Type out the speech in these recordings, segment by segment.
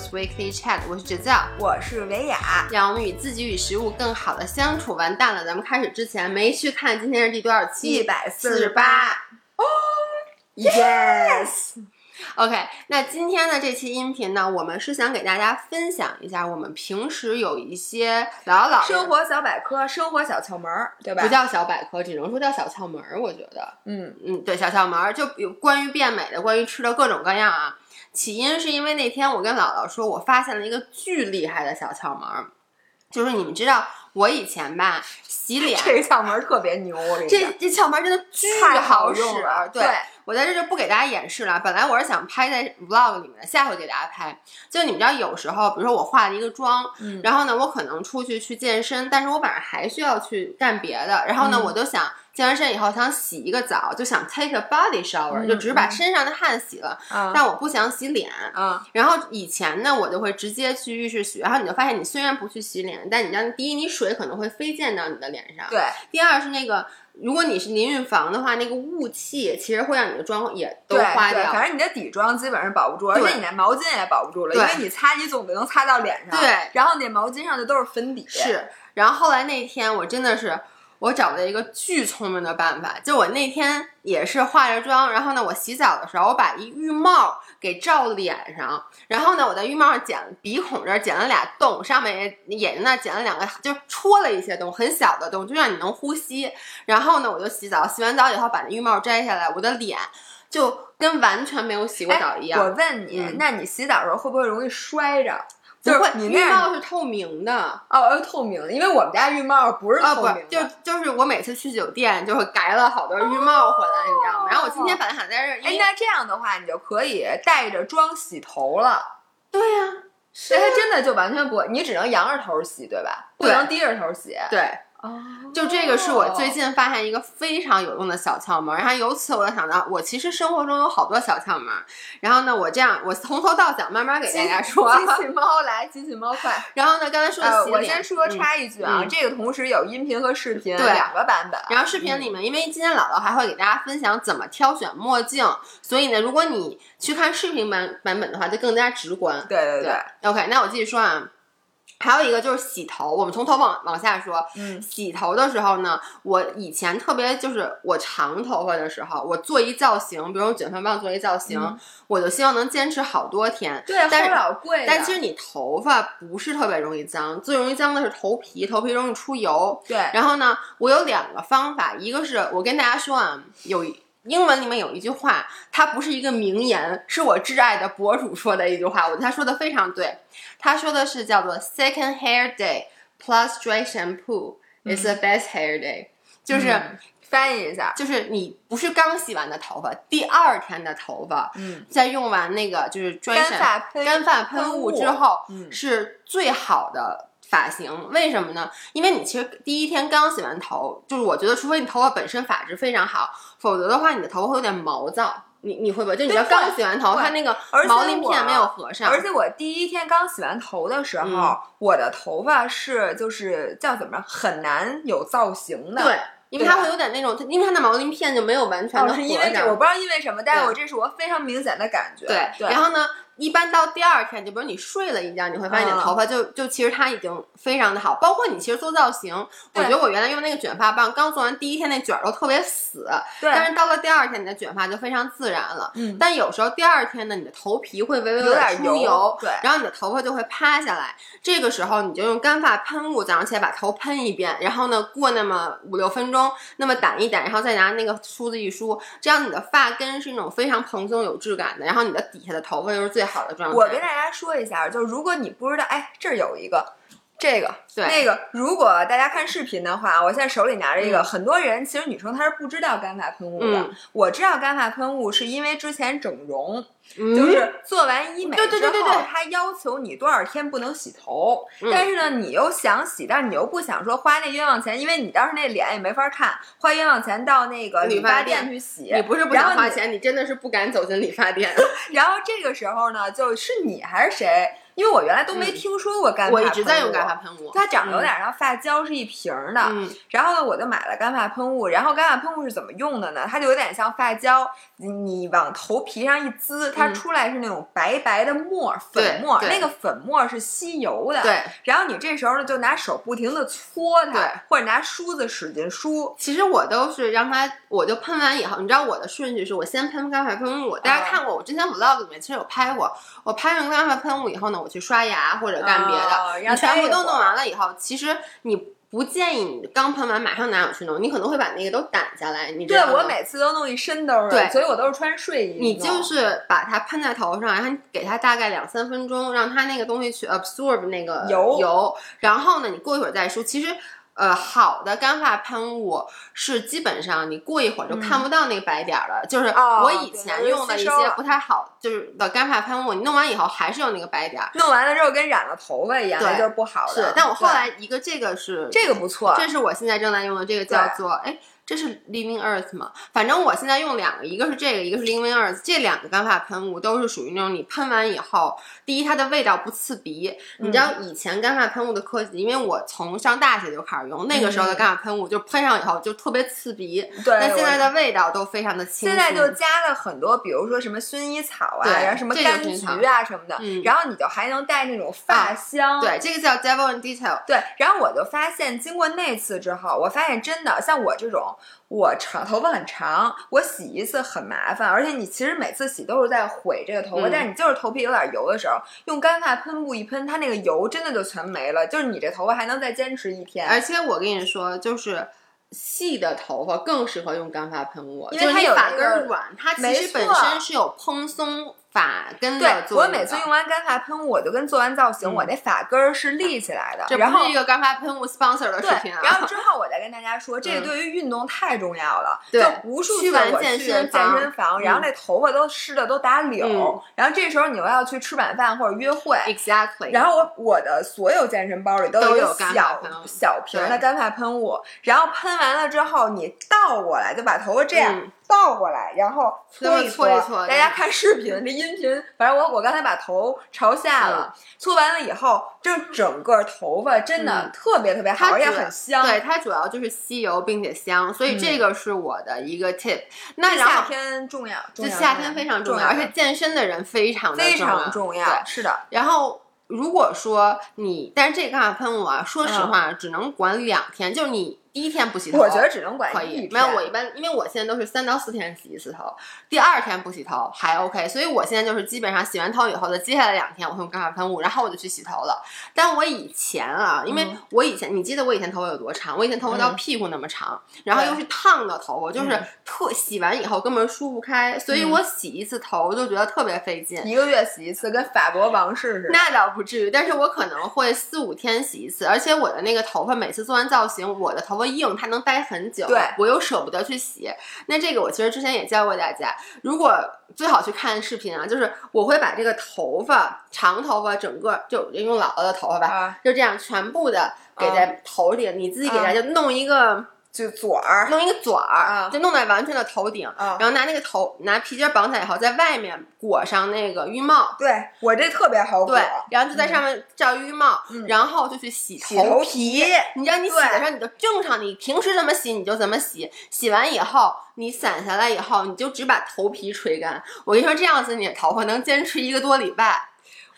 Girls Weekly Chat，我是 Giselle，我是维雅，让我们与自己与食物更好的相处。完蛋了，咱们开始之前没去看今天是第多少期？一百四十八。哦，Yes。OK，那今天的这期音频呢，我们是想给大家分享一下我们平时有一些老老生活小百科、生活小窍门儿，对吧？不叫小百科，只能说叫小窍门儿。我觉得，嗯嗯，对，小窍门儿就有关于变美的，关于吃的各种各样啊。起因是因为那天我跟姥姥说，我发现了一个巨厉害的小窍门儿，就是你们知道，我以前吧洗脸，这个窍门特别牛，这这窍门真的巨好使，对。我在这就不给大家演示了。本来我是想拍在 vlog 里面的，下回给大家拍。就你们知道，有时候，比如说我化了一个妆，然后呢，我可能出去去健身，但是我晚上还需要去干别的。然后呢，我就想健完身以后想洗一个澡，就想 take a body shower，就只是把身上的汗洗了，但我不想洗脸。然后以前呢，我就会直接去浴室洗。然后你就发现，你虽然不去洗脸，但你知道，第一，你水可能会飞溅到你的脸上；对，第二是那个。如果你是淋浴房的话，那个雾气其实会让你的妆也都花掉。反正你的底妆基本上保不住，而且你那毛巾也保不住了，因为你擦你总不能擦到脸上。对，然后那毛巾上的都是粉底。是，然后后来那天我真的是。我找了一个巨聪明的办法，就我那天也是化着妆，然后呢，我洗澡的时候，我把一浴帽给罩脸上，然后呢，我在浴帽上剪鼻孔这儿剪了俩洞，上面眼睛那儿剪了两个，就戳了一些洞，很小的洞，就让你能呼吸。然后呢，我就洗澡，洗完澡以后把那浴帽摘下来，我的脸就跟完全没有洗过澡一样。我问你，那你洗澡的时候会不会容易摔着？不会，你浴帽是透明的哦，透明的，因为我们家浴帽不是透明的，就就是我每次去酒店就会改了好多浴帽回来，你知道吗？然后我今天本来想在这儿，哎，那这样的话你就可以带着妆洗头了。对呀，那它真的就完全不会，你只能仰着头洗，对吧？不能低着头洗。对。哦，就这个是我最近发现一个非常有用的小窍门，然后由此我就想到，我其实生活中有好多小窍门。然后呢，我这样，我从头到脚慢慢给大家说。机器猫来，机器猫快。然后呢，刚才说的我先说插一句啊，这个同时有音频和视频两个版本。然后视频里面，因为今天姥姥还会给大家分享怎么挑选墨镜，所以呢，如果你去看视频版版本的话，就更加直观。对对对。OK，那我继续说啊。还有一个就是洗头，我们从头往往下说。嗯，洗头的时候呢，我以前特别就是我长头发的时候，我做一造型，比如卷发棒做一造型，我就希望能坚持好多天。对，但是老贵。但其实你头发不是特别容易脏，最容易脏的是头皮，头皮容易出油。对。然后呢，我有两个方法，一个是我跟大家说啊，有。英文里面有一句话，它不是一个名言，是我挚爱的博主说的一句话。我他说的非常对，他说的是叫做 “second hair day plus dry shampoo is the best hair day”，就是翻译一下，就是你不是刚洗完的头发，第二天的头发，嗯，在用完那个就是干发干发喷雾之后，嗯，是最好的。发型为什么呢？因为你其实第一天刚洗完头，就是我觉得，除非你头发本身发质非常好，否则的话，你的头发会有点毛躁。你你会不会？就你要刚洗完头，它那个毛鳞片没有合上。而且我第一天刚洗完头的时候，我的头发是就是叫怎么着，很难有造型的。对，因为它会有点那种，因为它的毛鳞片就没有完全的合上。我不知道因为什么，但是我这是我非常明显的感觉。对，然后呢？一般到第二天，就比如你睡了一觉，你会发现你的头发就就其实它已经非常的好。包括你其实做造型，我觉得我原来用那个卷发棒，刚做完第一天那卷儿都特别死，对。但是到了第二天，你的卷发就非常自然了。嗯。但有时候第二天呢，你的头皮会微微有点出油，对。然后你的头发就会趴下来，这个时候你就用干发喷雾早上起来把头喷一遍，然后呢过那么五六分钟，那么掸一掸，然后再拿那个梳子一梳，这样你的发根是那种非常蓬松有质感的，然后你的底下的头发又是最好的状态。我跟大家说一下，就是如果你不知道，哎，这儿有一个，这个，对，那个，如果大家看视频的话，我现在手里拿着一个，很多人其实女生她是不知道干发喷雾的。我知道干发喷雾是因为之前整容。就是做完医美之后，他要求你多少天不能洗头，但是呢，你又想洗，但是你又不想说花那冤枉钱，因为你当时那脸也没法看，花冤枉钱到那个理发店去洗。你不是不想花钱，你真的是不敢走进理发店。然后这个时候呢，就是你还是谁？因为我原来都没听说过干发，我一直在用干发喷雾，它长得有点像发胶，是一瓶的。然后呢，我就买了干发喷雾。然后干发喷雾是怎么用的呢？它就有点像发胶，你往头皮上一滋，它出来是那种白白的沫粉末，那个粉末是吸油的。对。然后你这时候呢，就拿手不停的搓它，或者拿梳子使劲梳。其实我都是让它，我就喷完以后，你知道我的顺序是我先喷干发喷雾。大家看过我之前 vlog 里面其实有拍过，我拍完干发喷雾以后呢，我去刷牙或者干别的，你全部都弄完了以后，其实你。不建议你刚喷完马上拿手去弄，你可能会把那个都掸下来。你对我每次都弄一身兜儿，对，所以我都是穿睡衣。你就是把它喷在头上，然后你给它大概两三分钟，让它那个东西去 absorb 那个油油，然后呢，你过一会儿再梳。其实。呃，好的干发喷雾是基本上你过一会儿就看不到那个白点了。就是我以前用的一些不太好，就是的干发喷雾，你弄完以后还是有那个白点。弄完了之后跟染了头发一样，对，就是不好的。是，但我后来一个这个是这个不错，这是我现在正在用的，这个叫做哎。这是 Living Earth 吗？反正我现在用两个，一个是这个，一个是 Living Earth。这两个干发喷雾都是属于那种你喷完以后，第一它的味道不刺鼻。你知道以前干发喷雾的科技，因为我从上大学就开始用，那个时候的干发喷雾就喷上以后就特别刺鼻。对。但现在的味道都非常的清。现在就加了很多，比如说什么薰衣草啊，然后什么柑橘啊什么的，然后你就还能带那种发香。对，这个叫 Devil in Detail。对，然后我就发现，经过那次之后，我发现真的像我这种。我长头发很长，我洗一次很麻烦，而且你其实每次洗都是在毁这个头发，但是你就是头皮有点油的时候，用干发喷雾一喷，它那个油真的就全没了，就是你这头发还能再坚持一天。而且我跟你说，就是细的头发更适合用干发喷雾，因为它有发根软，它其实本身是有蓬松。发根的对我每次用完干发喷雾，我就跟做完造型，我那发根儿是立起来的。这不是一个干发喷雾 sponsor 的视频啊。然后之后我再跟大家说，这个对于运动太重要了。对，就无数次我去健身房，然后那头发都湿的都打绺，然后这时候你又要去吃晚饭或者约会，exactly。然后我我的所有健身包里都有小小瓶的干发喷雾，然后喷完了之后你倒过来就把头发这样。倒过来，然后搓一搓。大家看视频，这音频，反正我我刚才把头朝下了，搓完了以后，这整个头发真的特别特别好，而且很香。对，它主要就是吸油并且香，所以这个是我的一个 tip。那夏天重要，这夏天非常重要，而且健身的人非常非常重要。是的。然后如果说你，但是这个干发喷雾啊，说实话只能管两天，就是你。第一天不洗头，我觉得只能管可以。没有，我一般因为我现在都是三到四天洗一次头，第二天不洗头还 OK。所以我现在就是基本上洗完头以后的接下来两天，我会用干发喷雾，然后我就去洗头了。但我以前啊，因为我以前你记得我以前头发有多长？我以前头发到屁股那么长，然后又是烫的头发，就是特洗完以后根本梳不开，所以我洗一次头就觉得特别费劲。一个月洗一次，跟法国王室似的。那倒不至于，但是我可能会四五天洗一次，而且我的那个头发每次做完造型，我的头发硬，它能待很久，对我又舍不得去洗。那这个我其实之前也教过大家，如果最好去看视频啊，就是我会把这个头发长头发整个就用姥姥的头发吧，就这样全部的给在头顶，你自己给它就弄一个。就嘴儿，弄一个嘴儿，就弄在完全的头顶，然后拿那个头拿皮筋绑起来以后，在外面裹上那个浴帽。对我这特别好裹。对，然后就在上面罩浴帽，然后就去洗头皮。你知道你洗的时候，你就正常，你平时怎么洗你就怎么洗。洗完以后，你散下来以后，你就只把头皮吹干。我跟你说，这样子你的头发能坚持一个多礼拜。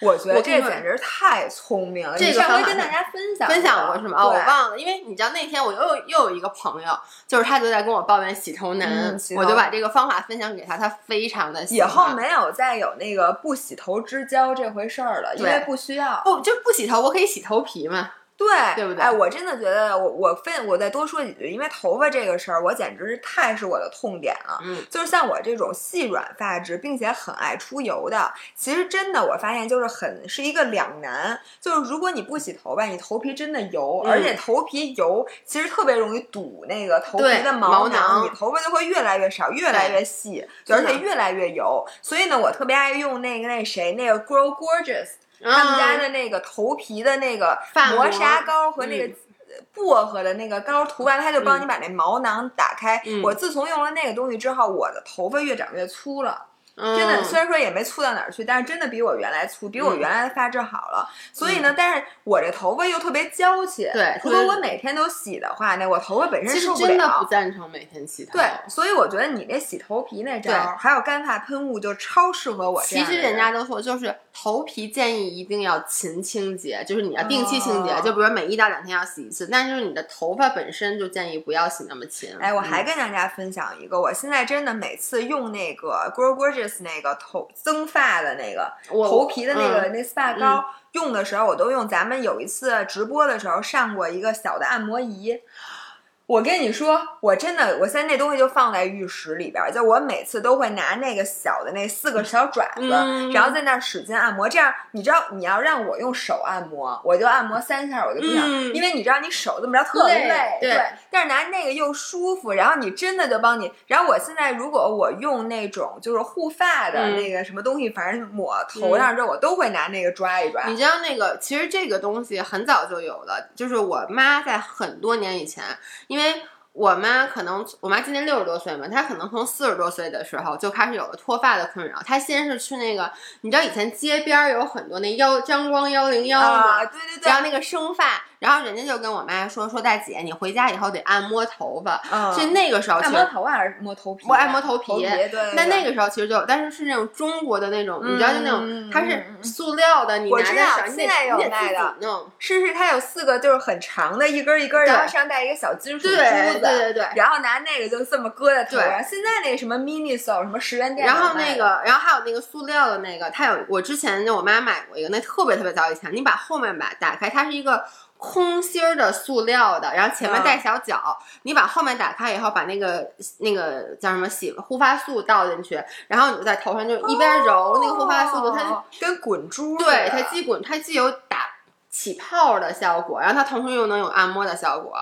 我觉得这简直太聪明了。这个上回跟大家分享分享过是吗？哦，我忘了，因为你知道那天我又又有一个朋友，就是他就在跟我抱怨洗头难，我就把这个方法分享给他，他非常的喜欢。以后没有再有那个不洗头之交这回事儿了，因为不需要。不就不洗头，我可以洗头皮嘛。对，对不对？哎，我真的觉得，我我分我再多说几句，因为头发这个事儿，我简直是太是我的痛点了。嗯，就是像我这种细软发质，并且很爱出油的，其实真的我发现就是很是一个两难。就是如果你不洗头吧，你头皮真的油，而且头皮油其实特别容易堵那个头皮的毛囊，你头发就会越来越少，越来越细，而且越来越油。所以呢，我特别爱用那个那谁那个 Grow Gorgeous。他们家的那个头皮的那个磨砂膏和那个薄荷的那个膏涂完，它就帮你把那毛囊打开。我自从用了那个东西之后，我的头发越长越粗了。真的，虽然说也没粗到哪儿去，但是真的比我原来粗，比我原来的发质好了。所以呢，但是我这头发又特别娇气。对，如果我每天都洗的话，那我头发本身受不了。真的不赞成每天洗头。对，所以我觉得你那洗头皮那招，还有干发喷雾，就超适合我。其实人家都说，就是头皮建议一定要勤清洁，就是你要定期清洁，就比如每一到两天要洗一次。但是你的头发本身就建议不要洗那么勤。哎，我还跟大家分享一个，我现在真的每次用那个 Grow 那个头。增发的那个头皮的那个那 SPA 膏用的时候，我都用咱们有一次直播的时候上过一个小的按摩仪。我跟你说，我真的，我现在那东西就放在浴室里边，就我每次都会拿那个小的那四个小爪子，然后在那儿使劲按摩。这样，你知道，你要让我用手按摩，我就按摩三下，我就不想，因为你知道，你手这么着特累，对。但是拿那个又舒服，然后你真的就帮你。然后我现在如果我用那种就是护发的那个什么东西，反正抹头上之后，我都会拿那个抓一抓。你知道那个，其实这个东西很早就有了，就是我妈在很多年以前。因为我妈可能，我妈今年六十多岁嘛，她可能从四十多岁的时候就开始有了脱发的困扰。她先是去那个，你知道以前街边有很多那幺张光幺零幺嘛？对对对，然后那个生发。然后人家就跟我妈说说大姐，你回家以后得按摩头发。所以那个时候，按摩头发还是摸头皮？我按摩头皮。对。那那个时候其实就有，但是是那种中国的那种，你知道就那种，它是塑料的，你拿在手，现在有卖的。是是，它有四个，就是很长的，一根一根，然后上带一个小金属珠子。对对对对。然后拿那个就这么搁在头上。现在那个什么 mini so 什么十元店。然后那个，然后还有那个塑料的那个，它有我之前就我妈买过一个，那特别特别早以前，你把后面把打开，它是一个。空心儿的塑料的，然后前面带小角，你把后面打开以后，把那个那个叫什么洗护发素倒进去，然后你就在头上就一边揉那个护发素，它跟滚珠，对，它既滚，它既有打起泡的效果，然后它同时又能有按摩的效果。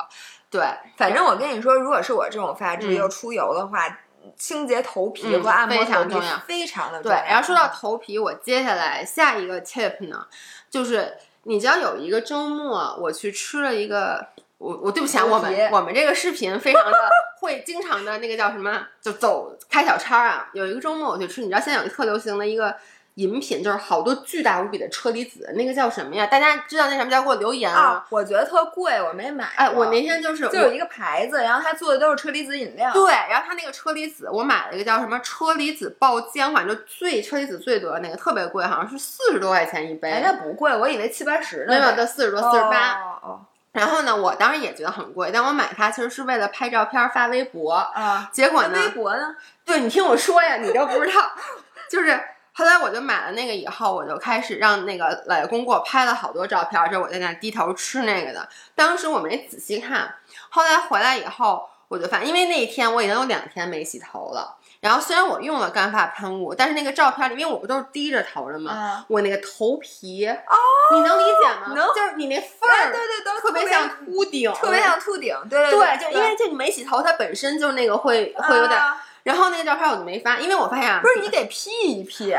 对，反正我跟你说，如果是我这种发质又出油的话，清洁头皮和按摩非常重要，非常的对。然后说到头皮，我接下来下一个 tip 呢，就是。你知道有一个周末，我去吃了一个，我我对不起啊，我们我们这个视频非常的会经常的那个叫什么，就走开小差啊。有一个周末我去吃，你知道现在有一个特流行的一个。饮品就是好多巨大无比的车厘子，那个叫什么呀？大家知道那什么叫？给我留言啊！我觉得特贵，我没买。哎，我那天就是就有一个牌子，然后他做的都是车厘子饮料。对，然后他那个车厘子，我买了一个叫什么车厘子爆浆，反正就最车厘子最多的那个，特别贵，好像是四十多块钱一杯。哎，那不贵，我以为七八十呢。没有，都四十多，四十八。哦。然后呢，我当时也觉得很贵，但我买它其实是为了拍照片发微博啊。结果呢？微博呢？对你听我说呀，你都不知道，就是。后来我就买了那个以后，我就开始让那个老爷公给我拍了好多照片，就我在那低头吃那个的。当时我没仔细看，后来回来以后，我就发现，因为那一天我已经有两天没洗头了。然后虽然我用了干发喷雾，但是那个照片里，因为我不都是低着头的吗？我那个头皮哦，你能理解吗？能，就是你那缝儿，对对，都特别像秃顶，特别像秃顶，对对对，就因为就你没洗头，它本身就那个会会有点。然后那个照片我就没发，因为我发现不是你得 P 一 P，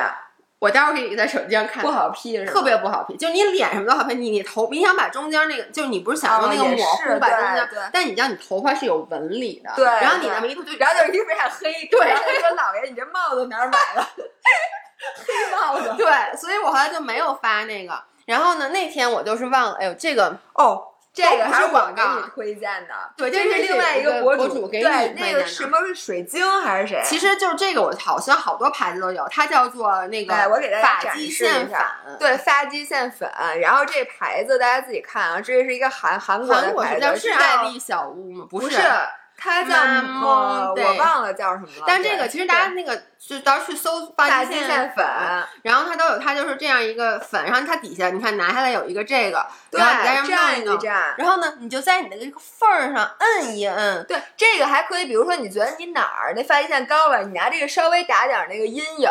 我待会儿可以在手机上看。不好 P，特别不好 P，就你脸什么都好 P，你你头，你想把中间那个，就是你不是想用那个模糊把中间，但你知道你头发是有纹理的，对，然后你那么一涂就，然后就是一非常黑，对，说老爷你这帽子哪儿买的？黑帽子，对，所以我后来就没有发那个。然后呢，那天我就是忘了，哎呦，这个哦。这个还是我给你推荐的，对，这是另外一个博主给你对，那个什么水晶还是谁？其实就是这个，我好像好多牌子都有，它叫做那个我给大家发际线粉，对，发际线粉。然后这牌子大家自己看啊，这是一个韩韩国的牌子，是爱丽小屋吗？不是。它叫么？我忘了叫什么了。但这个其实大家那个就到时候去搜发际线粉，然后它都有，它就是这样一个粉，然后它底下你看拿下来有一个这个，然后你在上蘸一蘸，然后呢你就在你的这个缝儿上摁一摁。对，这个还可以，比如说你觉得你哪儿那发际线高了，你拿这个稍微打点那个阴影。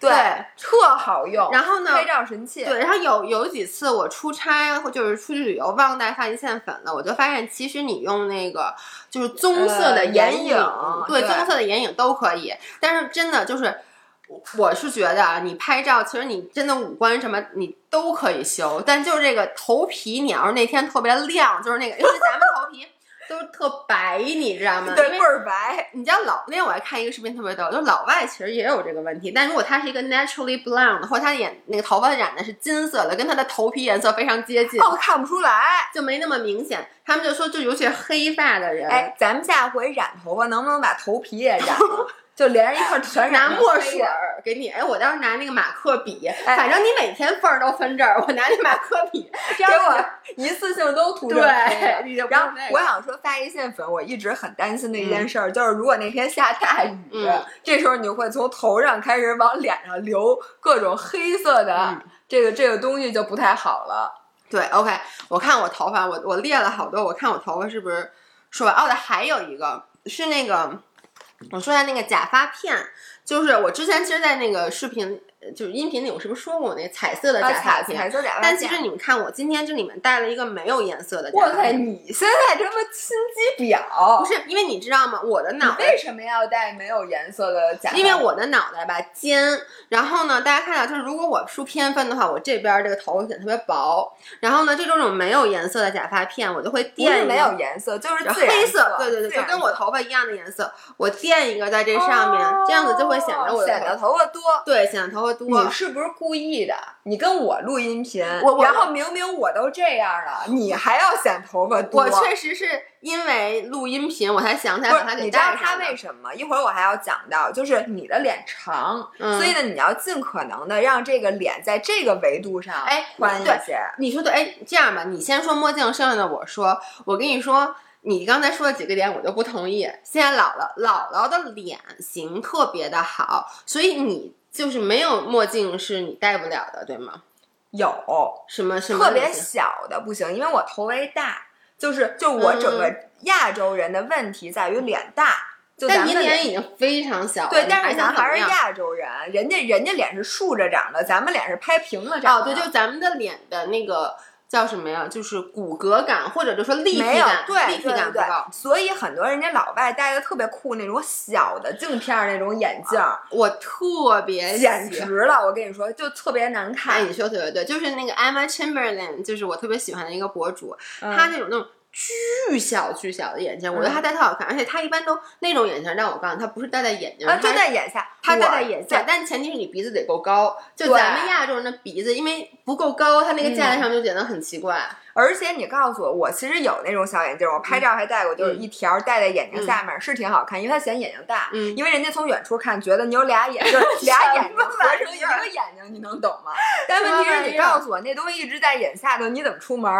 对，特好用。然后呢？拍照神器。对，然后有有几次我出差或就是出去旅游忘带发际线粉了，我就发现其实你用那个就是棕色的眼影，对，棕色的眼影都可以。但是真的就是，我是觉得啊，你拍照其实你真的五官什么你都可以修，但就是这个头皮，你要是那天特别亮，就是那个，尤其咱们头皮。都特白，你知道吗？对，倍儿白。你知道老那天我还看一个视频特别逗，就老外其实也有这个问题，但如果他是一个 naturally blonde，或者他的眼那个头发染的是金色的，跟他的头皮颜色非常接近，哦，看不出来，就没那么明显。他们就说，就尤其是黑发的人，哎，咱们下回染头发能不能把头皮也染了？就连着一块全拿墨水给你，哎，我当时拿那个马克笔，反正你每天缝儿都分这儿，我拿那马克笔，给我一次性都涂对。然后我想说发一线粉，我一直很担心的一件事儿，就是如果那天下大雨，这时候你就会从头上开始往脸上流各种黑色的这个这个东西，就不太好了。对，OK，我看我头发，我我列了好多，我看我头发是不是说完？哦，对，还有一个是那个。我说一下那个假发片，就是我之前其实，在那个视频。就是音频里，我是不是说过我那彩色的假发片？彩色假发片。但其实你们看，我今天这里面带了一个没有颜色的假发片。哇塞，你现在这么心机婊？不是，因为你知道吗？我的脑袋为什么要戴没有颜色的假发？因为我的脑袋吧尖，然后呢，大家看到就是如果我梳偏分的话，我这边这个头显得特别薄。然后呢，这种种没有颜色的假发片，我就会垫。没有颜色，就是黑色。对对对，就跟我头发一样的颜色，我垫一个在这上面，这样子就会显得我显得头发多。对，显得头发多。你是不是？故意的，你跟我录音频，我然后明明我都这样了，你还要显头发多。我确实是因为录音频，我才想起来把它给你知道他为什么？一会儿我还要讲到，就是你的脸长，所以呢，你要尽可能的让这个脸在这个维度上哎宽一些。你说对，哎，这样吧，你先说墨镜，剩下的我说。我跟你说，你刚才说的几个点我都不同意。现在姥姥姥姥的脸型特别的好，所以你。就是没有墨镜是你戴不了的，对吗？有什么什么特别小的不行，因为我头围大，就是就我整个亚洲人的问题在于脸大。但你脸已经非常小了，对，但是咱还是亚洲人，人家人家脸是竖着长的，咱们脸是拍平了长。哦，对，就咱们的脸的那个。叫什么呀？就是骨骼感，或者就说立体感，对，立体感不高。所以很多人家老外戴的特别酷那种小的镜片那种眼镜，我特别简直了！我跟你说，就特别难看。哎你说特别对，就是那个 Emma Chamberlain，就是我特别喜欢的一个博主，他那种那种。巨小巨小的眼镜，我觉得他戴特好看，而且他一般都那种眼镜，但我告诉你，他不是戴在眼睛，啊，就在眼下，他戴在眼下，但前提是你鼻子得够高。就咱们亚洲人的鼻子，因为不够高，他那个架子上就显得很奇怪。而且你告诉我，我其实有那种小眼镜，我拍照还戴过，就是一条戴在眼睛下面，是挺好看，因为它显眼睛大。嗯，因为人家从远处看，觉得你有俩眼，就俩眼睛合成一个眼睛，你能懂吗？但问题是你告诉我，那东西一直在眼下头，你怎么出门？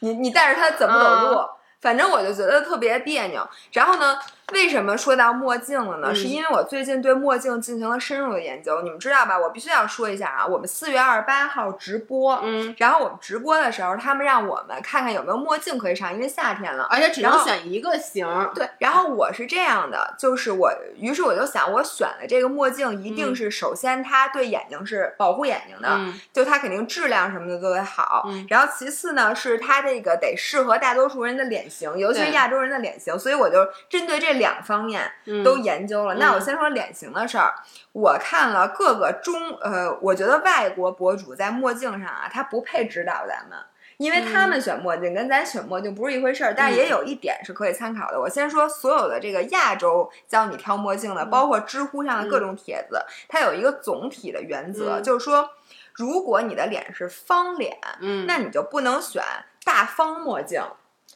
你你带着他怎么走路？反正我就觉得特别别扭。然后呢？为什么说到墨镜了呢？是因为我最近对墨镜进行了深入的研究。你们知道吧？我必须要说一下啊，我们四月二十八号直播，嗯，然后我们直播的时候，他们让我们看看有没有墨镜可以上，因为夏天了，而且只能选一个型。对，然后我是这样的，就是我，于是我就想，我选的这个墨镜一定是首先它对眼睛是保护眼睛的，就它肯定质量什么的都得好。然后其次呢，是它这个得适合大多数人的脸型，尤其是亚洲人的脸型，所以我就针对这。两方面都研究了，那我先说脸型的事儿。我看了各个中呃，我觉得外国博主在墨镜上啊，他不配指导咱们，因为他们选墨镜跟咱选墨镜不是一回事儿。但也有一点是可以参考的。我先说所有的这个亚洲教你挑墨镜的，包括知乎上的各种帖子，它有一个总体的原则，就是说，如果你的脸是方脸，嗯，那你就不能选大方墨镜。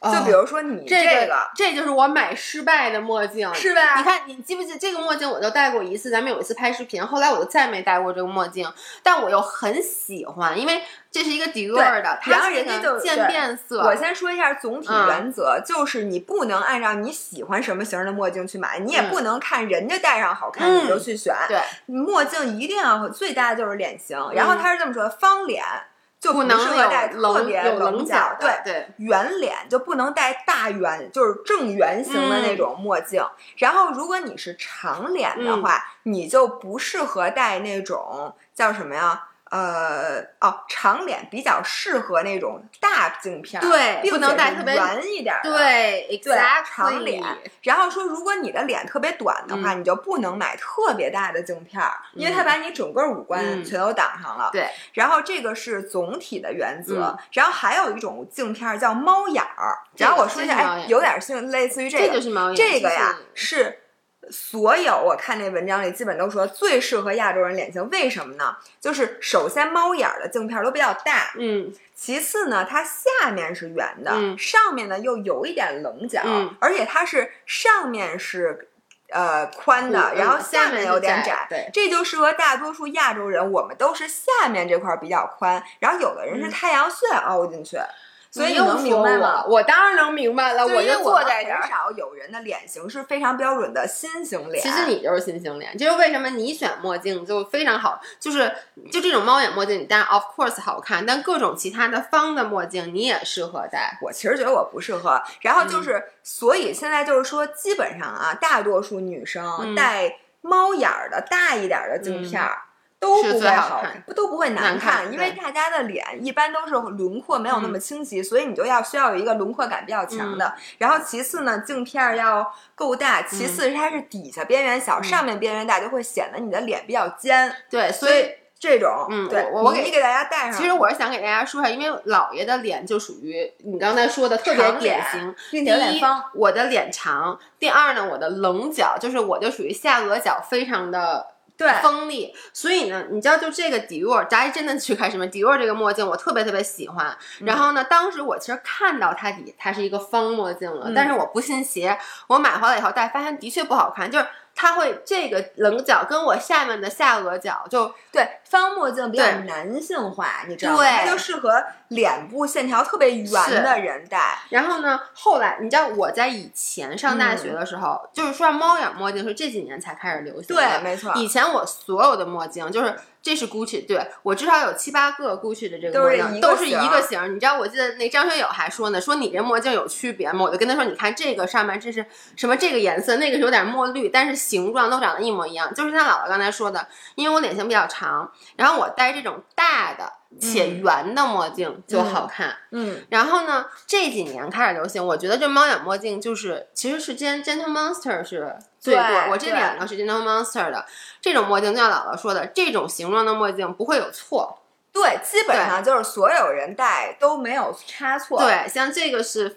就比如说你这个，这就是我买失败的墨镜，是吧？你看，你记不记这个墨镜？我就戴过一次，咱们有一次拍视频，后来我就再没戴过这个墨镜。但我又很喜欢，因为这是一个迪奥的，然后人家就渐变色。我先说一下总体原则，就是你不能按照你喜欢什么型的墨镜去买，你也不能看人家戴上好看你就去选。对，墨镜一定要最大的就是脸型。然后他是这么说：方脸。就不能戴特别棱角的，对，圆脸就不能戴大圆，就是正圆形的那种墨镜。然后，如果你是长脸的话，你就不适合戴那种叫什么呀？呃哦，长脸比较适合那种大镜片，对，不能戴特别圆一点，对，对，长脸。然后说，如果你的脸特别短的话，你就不能买特别大的镜片，因为它把你整个五官全都挡上了。对。然后这个是总体的原则。然后还有一种镜片叫猫眼儿。然后我说一下，哎，有点像类似于这个，这就是猫眼。这个呀是。所有我看那文章里，基本都说最适合亚洲人脸型，为什么呢？就是首先猫眼的镜片都比较大，嗯，其次呢，它下面是圆的，上面呢又有一点棱角，而且它是上面是呃宽的，然后下面有点窄，对，这就适合大多数亚洲人。我们都是下面这块比较宽，然后有的人是太阳穴凹进去。所以你能明白吗？我当然能明白了。我就坐在这儿。很少有人的脸型是非常标准的心形脸。其实你就是心形脸，这就为什么你选墨镜就非常好。就是就这种猫眼墨镜，你戴 of course 好看，但各种其他的方的墨镜你也适合戴。我其实觉得我不适合。然后就是，所以现在就是说，基本上啊，大多数女生戴猫眼儿的大一点的镜片儿。都不会好看，不都不会难看，因为大家的脸一般都是轮廓没有那么清晰，所以你就要需要有一个轮廓感比较强的。然后其次呢，镜片要够大，其次是它是底下边缘小，上面边缘大，就会显得你的脸比较尖。对，所以这种，嗯，对我给你给大家戴上。其实我是想给大家说一下，因为老爷的脸就属于你刚才说的特别典型。第一，我的脸长；第二呢，我的棱角就是我就属于下颚角非常的。对，锋利，所以呢，你知道，就这个 Dior，大家真的去看什么 Dior 这个墨镜，我特别特别喜欢。然后呢，当时我其实看到它底，它是一个方墨镜了，但是我不信邪，我买回来以后戴，发现的确不好看，就是。它会这个棱角跟我下面的下颚角就对方墨镜比较男性化，你知道吗？它就适合脸部线条特别圆的人戴。然后呢，后来你知道我在以前上大学的时候，就是说猫眼墨镜是这几年才开始流行的。对，没错。以前我所有的墨镜就是。这是 Gucci，对我至少有七八个 Gucci 的这个墨镜，都是一个型。你知道，我记得那张学友还说呢，说你这墨镜有区别吗？我就跟他说，你看这个上面这是什么？这个颜色，那个是有点墨绿，但是形状都长得一模一样。就是像姥姥刚才说的，因为我脸型比较长，然后我戴这种大的。且圆的墨镜就好看，嗯，然后呢，这几年开始流行，我觉得这猫眼墨镜就是其实是 Gen Gentle Monster 是最多，我这两个是 Gentle Monster 的。这种墨镜，就像姥姥说的，这种形状的墨镜不会有错，对，基本上就是所有人戴都没有差错，对，像这个是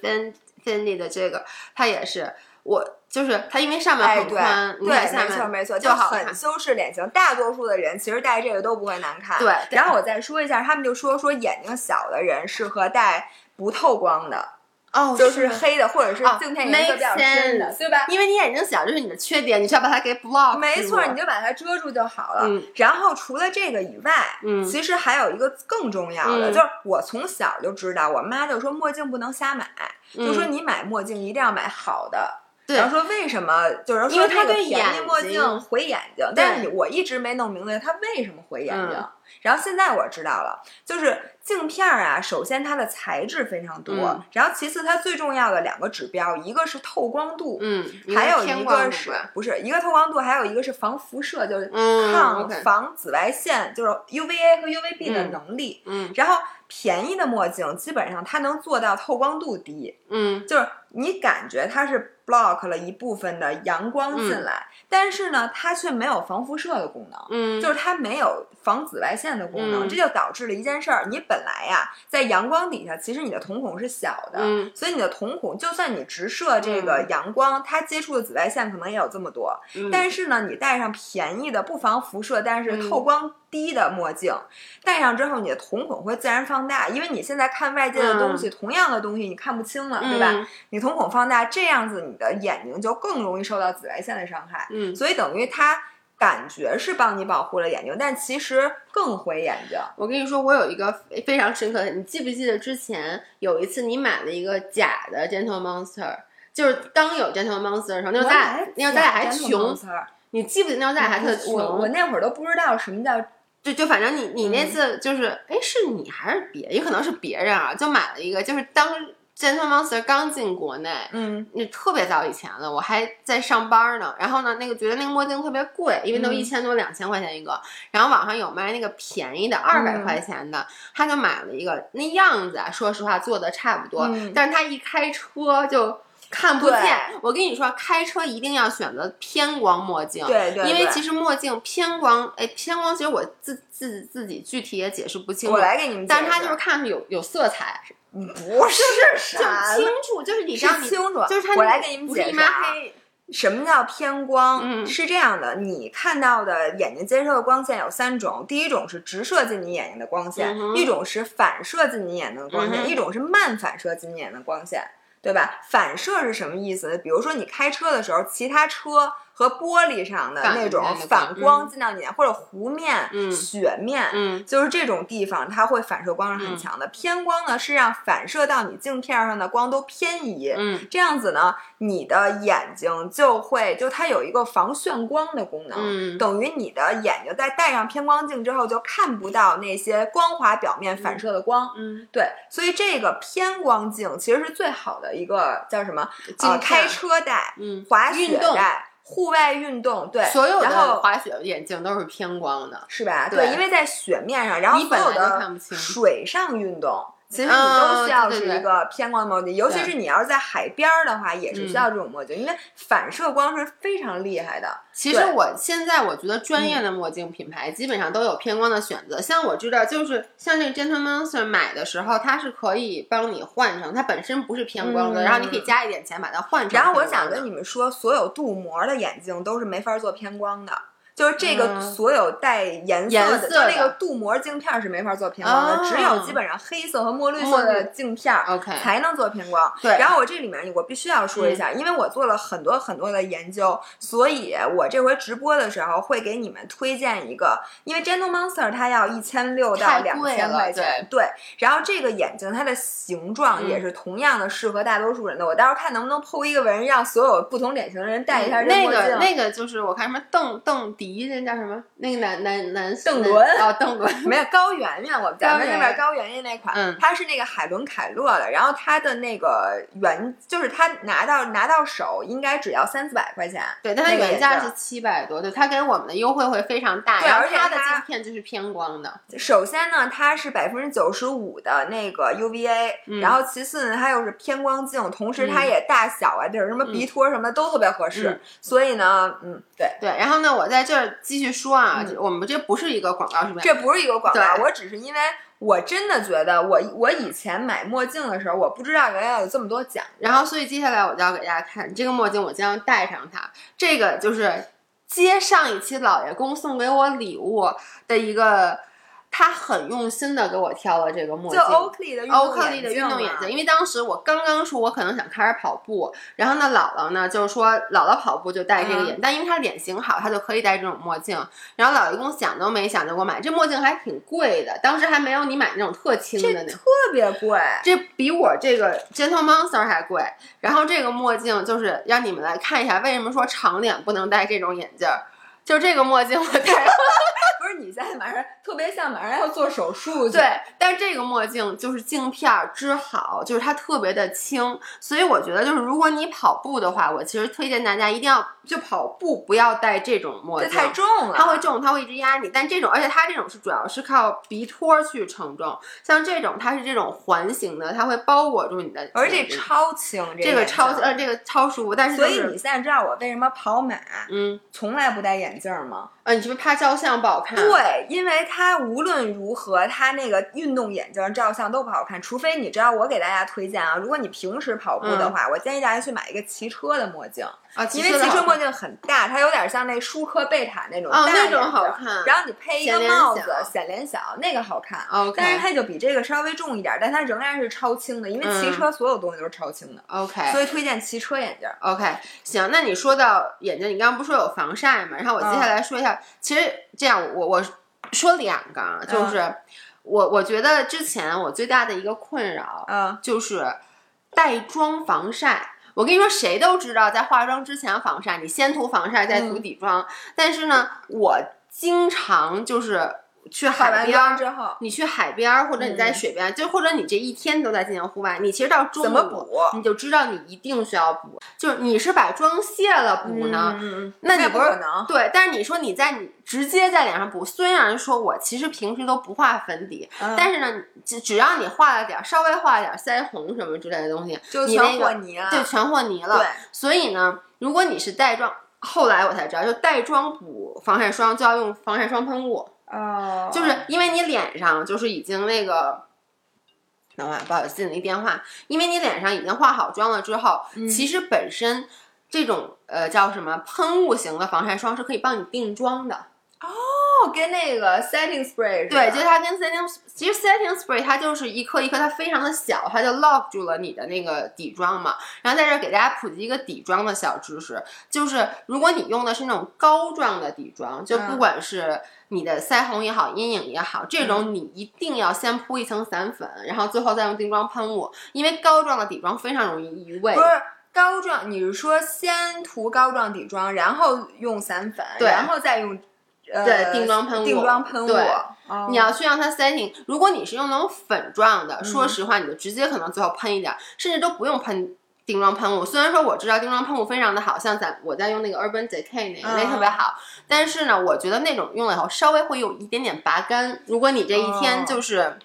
Fendi 的这个，它也是我。就是它，因为上面很宽，对，没错没错，就很修饰脸型。大多数的人其实戴这个都不会难看。对，然后我再说一下，他们就说说眼睛小的人适合戴不透光的，哦，就是黑的或者是镜片颜色比较深的，对吧？因为你眼睛小，就是你的缺点，你需要把它给 block。没错，你就把它遮住就好了。然后除了这个以外，嗯，其实还有一个更重要的，就是我从小就知道，我妈就说墨镜不能瞎买，就说你买墨镜一定要买好的。然后说为什么？就是说它个便宜墨镜毁眼睛，但是我一直没弄明白它为什么毁眼睛。然后现在我知道了，就是镜片啊，首先它的材质非常多，然后其次它最重要的两个指标，一个是透光度，嗯，还有一个是不是一个透光度，还有一个是防辐射，就是抗防紫外线，就是 UVA 和 UVB 的能力。嗯，然后便宜的墨镜基本上它能做到透光度低，嗯，就是你感觉它是。Block 了一部分的阳光进来，但是呢，它却没有防辐射的功能，嗯，就是它没有防紫外线的功能，这就导致了一件事儿：你本来呀，在阳光底下，其实你的瞳孔是小的，嗯，所以你的瞳孔就算你直射这个阳光，它接触的紫外线可能也有这么多，但是呢，你戴上便宜的不防辐射，但是透光。低的墨镜戴上之后，你的瞳孔会自然放大，因为你现在看外界的东西，同样的东西你看不清了，对吧？你瞳孔放大，这样子你的眼睛就更容易受到紫外线的伤害。嗯，所以等于它感觉是帮你保护了眼睛，但其实更毁眼睛。我跟你说，我有一个非常深刻的，你记不记得之前有一次你买了一个假的 Gentle Monster，就是刚有 Gentle Monster 的时候，那时候咱俩那时候咱俩还穷，你记不记得那时候咱俩还特穷？我我那会儿都不知道什么叫。就就反正你你那次就是，哎，是你还是别，也可能是别人啊，就买了一个，就是当 Gentle Monster 刚进国内，嗯，那特别早以前了，我还在上班呢。然后呢，那个觉得那个墨镜特别贵，因为都一千多、两千块钱一个。然后网上有卖那个便宜的二百块钱的，他就买了一个，那样子啊，说实话做的差不多，但是他一开车就。看不见，我跟你说，开车一定要选择偏光墨镜，对对，因为其实墨镜偏光，哎，偏光其实我自自自己具体也解释不清楚，我来给你们，但是它就是看着有有色彩，不是，就清楚，就是你是清楚，就是它，我来给你们解释啊，什么叫偏光？嗯，是这样的，你看到的眼睛接收的光线有三种，第一种是直射进你眼睛的光线，一种是反射进你眼睛的光线，一种是慢反射进你眼睛的光线。对吧？反射是什么意思？比如说你开车的时候，其他车。和玻璃上的那种反光进到你，或者湖面、雪面，就是这种地方，它会反射光是很强的。偏光呢，是让反射到你镜片上的光都偏移，这样子呢，你的眼睛就会就它有一个防眩光的功能，等于你的眼睛在戴上偏光镜之后就看不到那些光滑表面反射的光。嗯，对，所以这个偏光镜其实是最好的一个叫什么？呃，开车戴，嗯，滑雪戴。户外运动对，所有的滑雪眼镜都是偏光的，是吧？对，因为在雪面上，然后所有的水上运动。其实你都需要是一个偏光的墨镜，尤其是你要是在海边儿的话，也是需要这种墨镜，因为反射光是非常厉害的。其实我现在我觉得专业的墨镜品牌基本上都有偏光的选择，像我知道就是像那个 Gentle Monster 买的时候，它是可以帮你换成，它本身不是偏光的，然后你可以加一点钱把它换成。然后我想跟你们说，所有镀膜的眼镜都是没法做偏光的。就是这个所有带颜色的，就那个镀膜镜片是没法做偏光的，只有基本上黑色和墨绿色的镜片才能做偏光。对。然后我这里面我必须要说一下，因为我做了很多很多的研究，所以我这回直播的时候会给你们推荐一个，因为 Gentle Monster 它要一千六到两千块钱，对。然后这个眼镜它的形状也是同样的适合大多数人的，我待会儿看能不能 PO 一个文，让所有不同脸型的人戴一下。那个那个就是我看什么邓邓迪。迪那叫什么？那个男男男邓伦哦，邓伦没有高圆圆，我们家那边高圆圆那款，嗯，它是那个海伦凯勒的，然后它的那个原就是它拿到拿到手应该只要三四百块钱，对，但它原价是七百多，对，它给我们的优惠会非常大，对，而且它的镜片就是偏光的。首先呢，它是百分之九十五的那个 UVA，然后其次呢，它又是偏光镜，同时它也大小啊，就是什么鼻托什么都特别合适，所以呢，嗯，对对，然后呢，我在这。继续说啊，我们这不是一个广告，是不是？这不是一个广告，我只是因为我真的觉得，我我以前买墨镜的时候，我不知道原来有这么多讲，然后所以接下来我就要给大家看这个墨镜，我将戴上它。这个就是接上一期老爷公送给我礼物的一个。他很用心的给我挑了这个墨镜，欧克利的欧克利的运动眼镜。因为当时我刚刚说，我可能想开始跑步，然后呢，姥姥呢就是说，姥姥跑步就戴这个眼，但因为她脸型好，她就可以戴这种墨镜。然后姥一共想都没想就给我买，这墨镜还挺贵的，当时还没有你买那种特轻的那，特别贵，这比我这个 Gentle Monster 还贵。然后这个墨镜就是让你们来看一下，为什么说长脸不能戴这种眼镜。就这个墨镜我戴，不是你现在马上特别像马上要做手术。对，但是这个墨镜就是镜片织好，就是它特别的轻，所以我觉得就是如果你跑步的话，我其实推荐大家一定要就跑步不要戴这种墨镜，太重了，它会重，它会一直压你。但这种，而且它这种是主要是靠鼻托去承重，像这种它是这种环形的，它会包裹住你的，而且超轻，这个超呃这个超舒服。但是所以你现在知道我为什么跑马，嗯，从来不戴眼。镜吗？啊，你是不是怕照相不好看？对，因为它无论如何，它那个运动眼镜照相都不好看。除非你知道，我给大家推荐啊，如果你平时跑步的话，我建议大家去买一个骑车的墨镜啊，因为骑车墨镜很大，它有点像那舒克贝塔那种大那种好看。然后你配一个帽子，显脸小，那个好看。OK，但是它就比这个稍微重一点，但它仍然是超轻的，因为骑车所有东西都是超轻的。OK，所以推荐骑车眼镜。OK，行，那你说到眼镜，你刚刚不是说有防晒吗？然后我接下来说一下。其实这样，我我说两个啊，就是我我觉得之前我最大的一个困扰，嗯，就是带妆防晒。我跟你说，谁都知道在化妆之前防晒，你先涂防晒再涂底妆。但是呢，我经常就是去海边之后，你去海边或者你在水边，就或者你这一天都在进行户外，你其实到中午怎么补，你就知道你一定需要补。就是你是把妆卸了补呢，那你不可能对。但是你说你在你直接在脸上补，虽然说我其实平时都不画粉底，但是呢，只只要你画了点，稍微画了点腮红什么之类的东西，就全和泥了，对全和泥了。所以呢，如果你是带妆，后来我才知道，就带妆补防晒霜就要用防晒霜喷雾。哦，就是因为你脸上就是已经那个，等会儿不好意思，接你电话。因为你脸上已经化好妆了之后，其实本身这种呃叫什么喷雾型的防晒霜是可以帮你定妆的。哦，跟那个 setting spray 对，就是它跟 setting，其实 setting spray 它就是一颗一颗，它非常的小，它就 lock 住了你的那个底妆嘛。然后在这给大家普及一个底妆的小知识，就是如果你用的是那种膏状的底妆，就不管是你的腮红也好，阴影也好，这种你一定要先铺一层散粉，然后最后再用定妆喷雾，因为膏状的底妆非常容易移位。不是膏状，你是说先涂膏状底妆，然后用散粉，对，然后再用。对，定妆喷雾，定妆喷雾。对，你要去让它 setting。如果你是用那种粉状的，说实话，你就直接可能最后喷一点，甚至都不用喷定妆喷雾。虽然说我知道定妆喷雾非常的好，像咱我在用那个 Urban Decay 那个，那特别好。但是呢，我觉得那种用了以后稍微会有一点点拔干。如果你这一天就是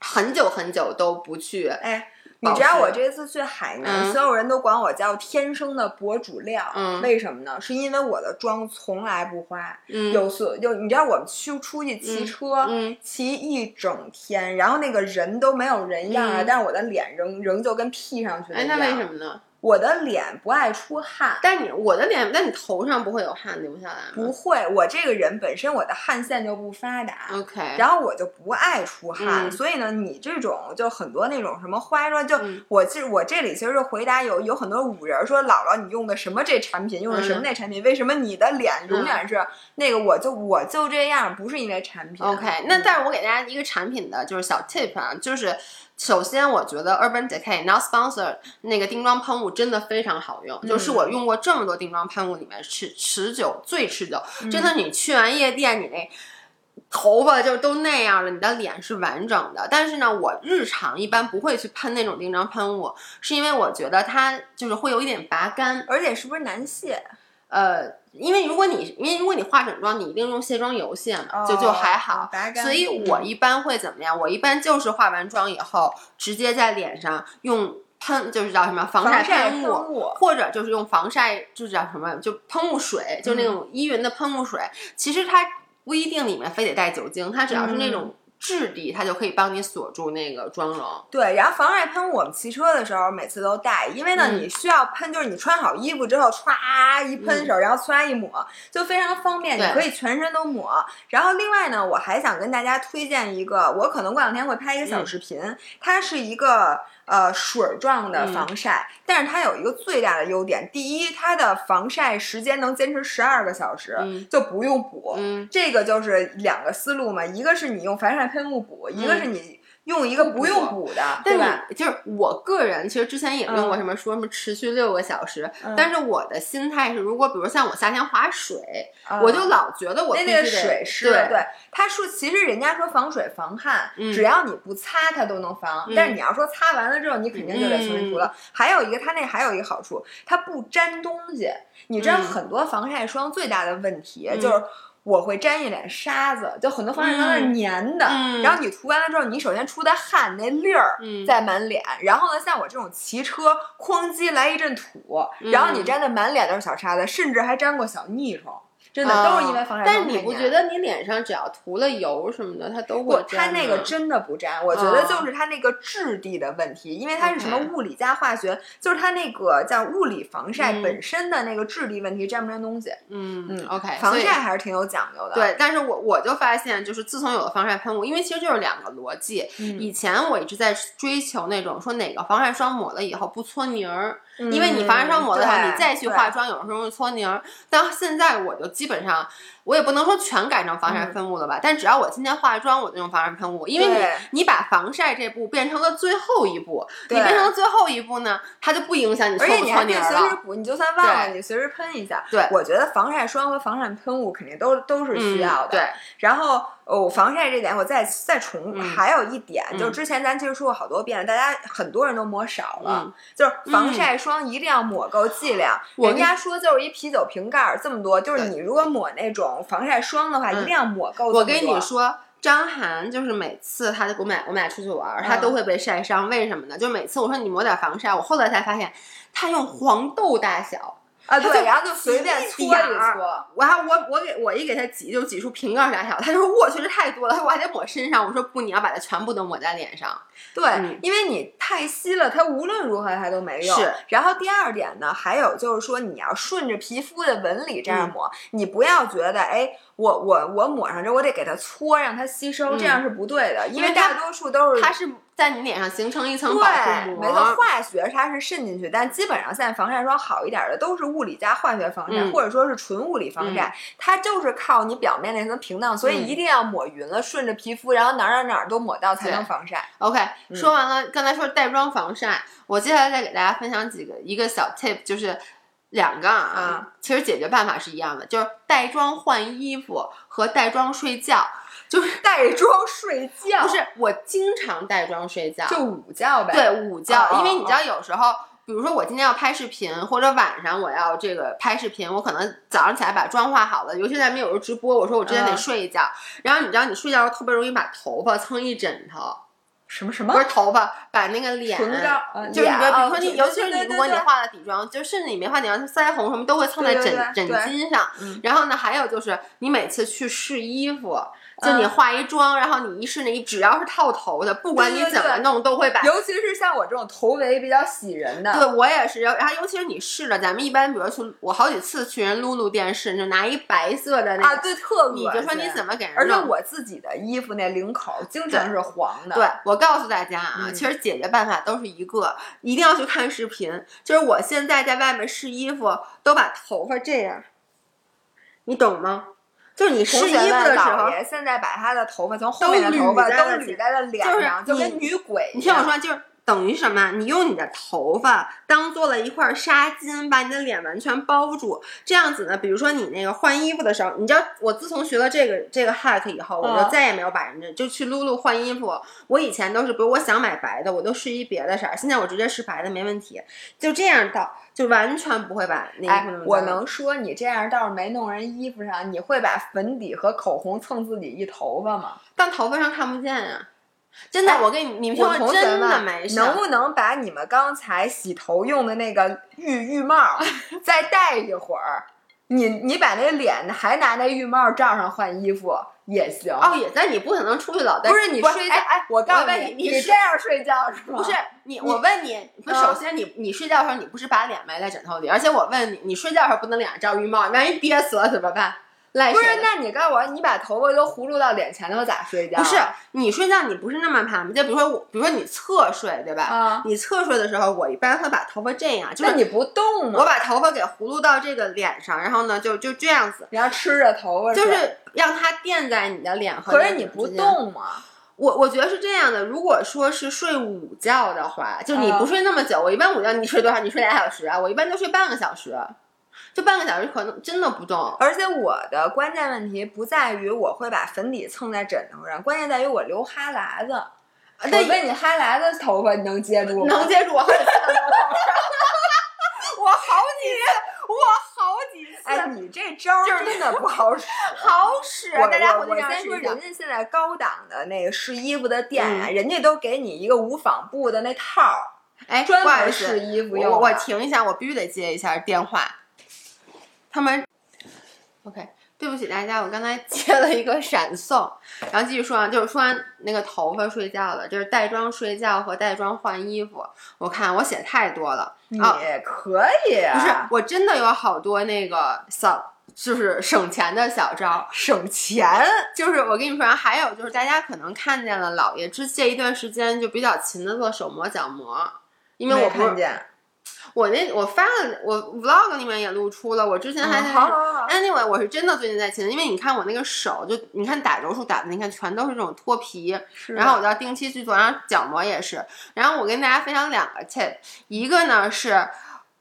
很久很久都不去，哎。你知道我这次去海南，所有人都管我叫天生的博主料，为什么呢？是因为我的妆从来不花，有所就你知道我们去出去骑车，骑一整天，然后那个人都没有人样了，但是我的脸仍仍旧跟 P 上去的一样。哎，那为什么呢？我的脸不爱出汗，但你我的脸，那你头上不会有汗流下来吗？不会，我这个人本身我的汗腺就不发达，OK，然后我就不爱出汗，所以呢，你这种就很多那种什么化妆，就我其实我这里其实是回答有有很多五人说姥姥你用的什么这产品，用的什么那产品，为什么你的脸永远是那个？我就我就这样，不是因为产品，OK，那但是我给大家一个产品的就是小 tip 啊，就是。首先，我觉得 Urban Decay Not Sponsored 那个定妆喷雾真的非常好用，就是我用过这么多定妆喷雾里面持持久最持久。真的，你去完夜店，你那头发就都那样了，你的脸是完整的。但是呢，我日常一般不会去喷那种定妆喷雾，是因为我觉得它就是会有一点拔干，而且是不是难卸？呃。因为如果你，因为如果你化整妆，你一定用卸妆油卸嘛，就就还好。所以我一般会怎么样？我一般就是化完妆以后，直接在脸上用喷，就是叫什么防晒喷雾，或者就是用防晒，就是叫什么，就喷雾水，就那种依云的喷雾水。其实它不一定里面非得带酒精，它只要是那种。质地它就可以帮你锁住那个妆容。对，然后防晒喷雾我们骑车的时候每次都带，因为呢你需要喷，就是你穿好衣服之后歘一喷手，然后歘一抹，就非常方便，你可以全身都抹。然后另外呢，我还想跟大家推荐一个，我可能过两天会拍一个小视频，它是一个。呃，水状的防晒，但是它有一个最大的优点，第一，它的防晒时间能坚持十二个小时，就不用补。这个就是两个思路嘛，一个是你用防晒喷雾补，一个是你。用一个不用补的，对吧？就是我个人其实之前也用过什么说什么持续六个小时，但是我的心态是，如果比如像我夏天划水，我就老觉得我那个水湿。对，他说其实人家说防水防汗，只要你不擦它都能防，但是你要说擦完了之后，你肯定就得重新涂了。还有一个，它那还有一个好处，它不粘东西。你知道很多防晒霜最大的问题就是。我会沾一脸沙子，就很多防晒霜是粘的。然后你涂完了之后，你首先出的汗那粒儿在满脸，然后呢，像我这种骑车哐叽来一阵土，然后你沾的满脸都是小沙子，甚至还沾过小腻虫。真的都是因为防晒霜但是你不觉得你脸上只要涂了油什么的，它都会粘？它那个真的不粘，我觉得就是它那个质地的问题，因为它是什么物理加化学，就是它那个叫物理防晒本身的那个质地问题，粘不粘东西？嗯嗯，OK，防晒还是挺有讲究的。对，但是我我就发现，就是自从有了防晒喷雾，因为其实就是两个逻辑。以前我一直在追求那种说哪个防晒霜抹了以后不搓泥儿。因为你防晒霜抹的好，你再去化妆，有时候会搓泥儿。但现在我就基本上，我也不能说全改成防晒喷雾了吧，但只要我今天化妆，我就用防晒喷雾，因为你你把防晒这步变成了最后一步，你变成了最后一步呢，它就不影响你搓不搓泥儿了。随时补，你就算忘了，你随时喷一下。对，我觉得防晒霜和防晒喷雾肯定都都是需要的。对，然后。哦，防晒这点我再再重，还有一点，就是之前咱其实说过好多遍，大家很多人都抹少了，就是防晒霜一定要抹够剂量。人家说就是一啤酒瓶盖这么多，就是你如果抹那种防晒霜的话，一定要抹够。我跟你说，张涵就是每次他给我买我们俩出去玩，他都会被晒伤，为什么呢？就每次我说你抹点防晒，我后来才发现，他用黄豆大小。啊，对，然后就随便搓一搓，我还我我给我一给他挤，就挤出瓶盖大小。他说我去，这太多了，我还得抹身上。我说不，你要把它全部都抹在脸上。对，因为你太稀了，它无论如何它都没用。是。然后第二点呢，还有就是说，你要顺着皮肤的纹理这样抹，你不要觉得，哎，我我我抹上之后，我得给它搓，让它吸收，这样是不对的，因为大多数都是它是。在你脸上形成一层保护膜，没错，化学它是渗进去，但基本上现在防晒霜好一点的都是物理加化学防晒，或者说是纯物理防晒，它就是靠你表面那层屏障，所以一定要抹匀了，顺着皮肤，然后哪儿哪儿哪儿都抹到才能防晒。OK，说完了，刚才说带妆防晒，我接下来再给大家分享几个一个小 tip，就是两个啊，其实解决办法是一样的，就是带妆换衣服和带妆睡觉。就是带妆睡觉，不是我经常带妆睡觉，就午觉呗。对，午觉，因为你知道有时候，比如说我今天要拍视频，或者晚上我要这个拍视频，我可能早上起来把妆化好了，尤其咱们有时候直播，我说我之前得睡一觉。然后你知道，你睡觉时候特别容易把头发蹭一枕头。什么什么？不是头发，把那个脸，就是你比如说你，尤其是你，如果你化了底妆，就甚至你没化底妆，腮红什么都会蹭在枕枕巾上。然后呢，还有就是你每次去试衣服。就你化一妆，然后你一试那一，只要是套头的，不管你怎么弄，都会把。尤其是像我这种头围比较喜人的，对我也是。然后尤其是你试了，咱们一般比如去，我好几次去人露露店试，就拿一白色的那啊，对，特恶心。你就说你怎么给人？而且我自己的衣服那领口经常是黄的。对，我告诉大家啊，其实解决办法都是一个，一定要去看视频。就是我现在在外面试衣服，都把头发这样，你懂吗？就是你试衣服的时候，现在把他的头发从后面的头发都捋在了脸上，就跟女鬼。你听我说，就是。等于什么？你用你的头发当做了一块纱巾，把你的脸完全包住。这样子呢，比如说你那个换衣服的时候，你知道，我自从学了这个这个 hack 以后，我就再也没有把人家就去露露换衣服。我以前都是，比如我想买白的，我都试一别的色儿。现在我直接试白的没问题。就这样倒，就完全不会把那衣服弄我能说你这样倒是没弄人衣服上，你会把粉底和口红蹭自己一头发吗？但头发上看不见呀。真的，我跟你，你们说真的没事。能不能把你们刚才洗头用的那个浴浴帽 再戴一会儿？你你把那脸还拿那浴帽罩上换衣服也行。哦，也那，你不可能出去老戴。不是你睡觉，哎，我告诉你，你这样睡觉是吗？不是你，我问你，首先你你睡觉的时候你不是把脸埋在枕头里，而且我问你，你睡觉的时候不能脸上罩浴帽，万一憋死了怎么办？不是，那你告诉我，你把头发都葫芦到脸前头咋睡觉？不是，你睡觉你不是那么盘吗？就比如说我，比如说你侧睡，对吧？啊，你侧睡的时候，我一般会把头发这样，就是你不动吗？我把头发给葫芦到这个脸上，然后呢，就就这样子，然后吃着头发，就是让它垫在你的脸和。可是你不动吗？我我觉得是这样的，如果说是睡午觉的话，就你不睡那么久，我一般午觉你睡多少？你睡俩小时啊？我一般就睡半个小时。就半个小时可能真的不动，而且我的关键问题不在于我会把粉底蹭在枕头上，关键在于我留哈喇子。我问你，哈喇子头发你能接住吗？能接住，我好几次，我好几次，我好几次。哎，你这招真的不好使，好使。大家我先说，人家现在高档的那个试衣服的店啊，人家都给你一个无纺布的那套儿，哎，专门试衣服用。我我停一下，我必须得接一下电话。他们，OK，对不起大家，我刚才接了一个闪送，然后继续说啊，就是说完那个头发睡觉了，就是带妆睡觉和带妆换衣服。我看我写太多了，也可以，不是，我真的有好多那个小，就是省钱的小招，省钱，就是我跟你说，还有就是大家可能看见了，姥爷之这一段时间就比较勤的做手膜、脚膜，因为我看见。我那我发了，我 vlog 里面也露出了。我之前还在 anyway，我是真的最近在勤，因为你看我那个手，就你看打柔术打的，你看全都是这种脱皮，然后我就要定期去做，然后角膜也是。然后我跟大家分享两个 tip，一个呢是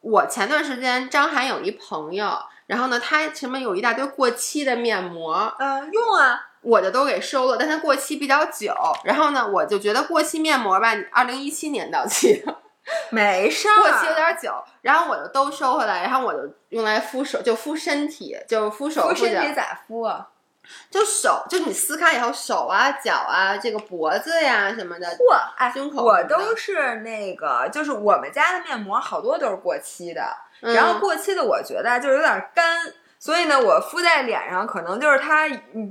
我前段时间张涵有一朋友，然后呢他前面有一大堆过期的面膜，嗯，用啊。我的都给收了，但它过期比较久。然后呢，我就觉得过期面膜吧，二零一七年到期，没事儿，过期有点久。然后我就都收回来，然后我就用来敷手，就敷身体，就敷手。敷身体咋敷啊？就手，就你撕开以后，手啊、脚啊、这个脖子呀什么的，嚯，哎，胸口，我都是那个，就是我们家的面膜好多都是过期的。然后过期的，我觉得就是有点干。所以呢，我敷在脸上，可能就是它，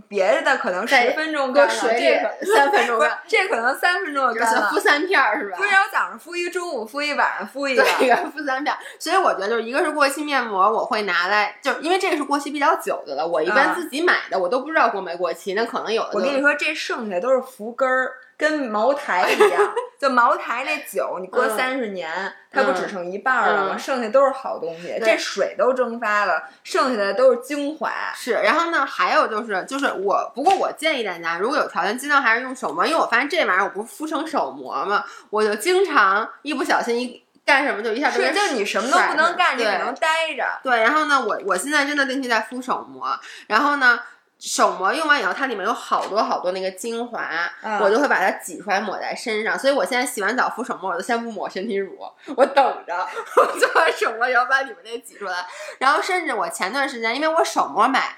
别的可能十分钟干了，这三分钟干，这可能三分钟就干了。敷三片儿是吧？不是，我早上敷一，中午敷一，晚上敷一个，对，敷三片。所以我觉得，就是一个是过期面膜，我会拿来，就是因为这个是过期比较久的了。我一般自己买的，我都不知道过没过期，那可能有的。我跟你说，这剩下都是浮根儿。跟茅台一样，就茅台那酒，你搁三十年，它不只剩一半了吗？剩下都是好东西，这水都蒸发了，剩下的都是精华。是，然后呢，还有就是，就是我，不过我建议大家，如果有条件，尽量还是用手膜，因为我发现这玩意儿我不是敷成手膜嘛，我就经常一不小心一干什么就一下就就你什么都不能干，你只能待着。对，然后呢，我我现在真的定期在敷手膜，然后呢。手膜用完以后，它里面有好多好多那个精华，我就会把它挤出来抹在身上。所以我现在洗完澡敷手膜，我就先不抹身体乳，我等着，我做完手膜以后把里面那挤出来。然后甚至我前段时间，因为我手膜买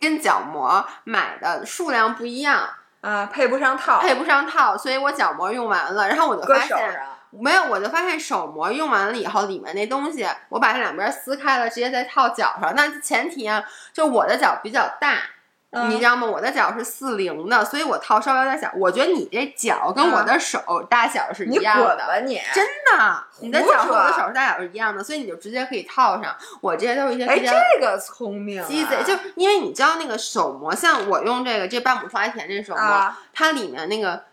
跟角膜买的数量不一样啊，配不上套，配不上套，所以我角膜用完了，然后我就发现没有，我就发现手膜用完了以后，里面那东西我把它两边撕开了，直接再套脚上。那前提啊，就我的脚比较大。你知道吗？我的脚是四零的，所以我套稍微有点小。我觉得你这脚跟我的手大小是一样的。吧你！真的，你的脚和我的手大小是一样的，所以你就直接可以套上。我这些都是一些比较这个聪明鸡贼，就因为你知道那个手膜，像我用这个这半亩花田这手膜，它里面那个。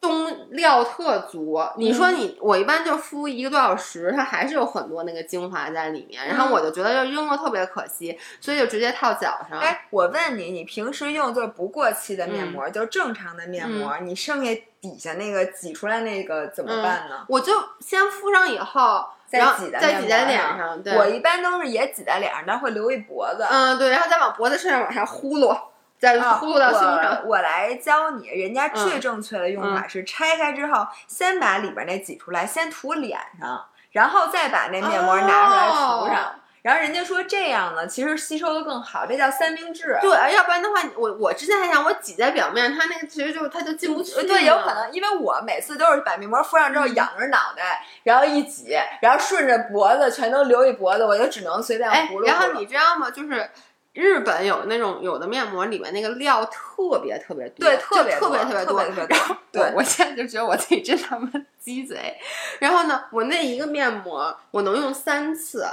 东料特足，你说你我一般就敷一个多小时，它还是有很多那个精华在里面，然后我就觉得就扔了特别可惜，所以就直接套脚上。哎，我问你，你平时用就是不过期的面膜，就是正常的面膜，你剩下底下那个挤出来那个怎么办呢？我就先敷上以后，再挤在再挤在脸上。对，我一般都是也挤在脸上，但会留一脖子。嗯，对，然后再往脖子身上往下呼噜。再呼噜到胸上，我来教你。人家最正确的用法是拆开之后，先把里边那挤出来，先涂脸上，然后再把那面膜拿出来涂上。然后人家说这样呢，其实吸收的更好，这叫三明治。对，要不然的话，我我之前还想我挤在表面，它那个其实就它就进不去。对，有可能，因为我每次都是把面膜敷上之后，仰着脑袋，然后一挤，然后顺着脖子全都留一脖子，我就只能随便涂。然后你知道吗？就是。日本有那种有的面膜里面那个料特别特别多，对，特别特别特别多，特别多。对，我现在就觉得我自己真他妈鸡贼。然后呢，我那一个面膜我能用三次。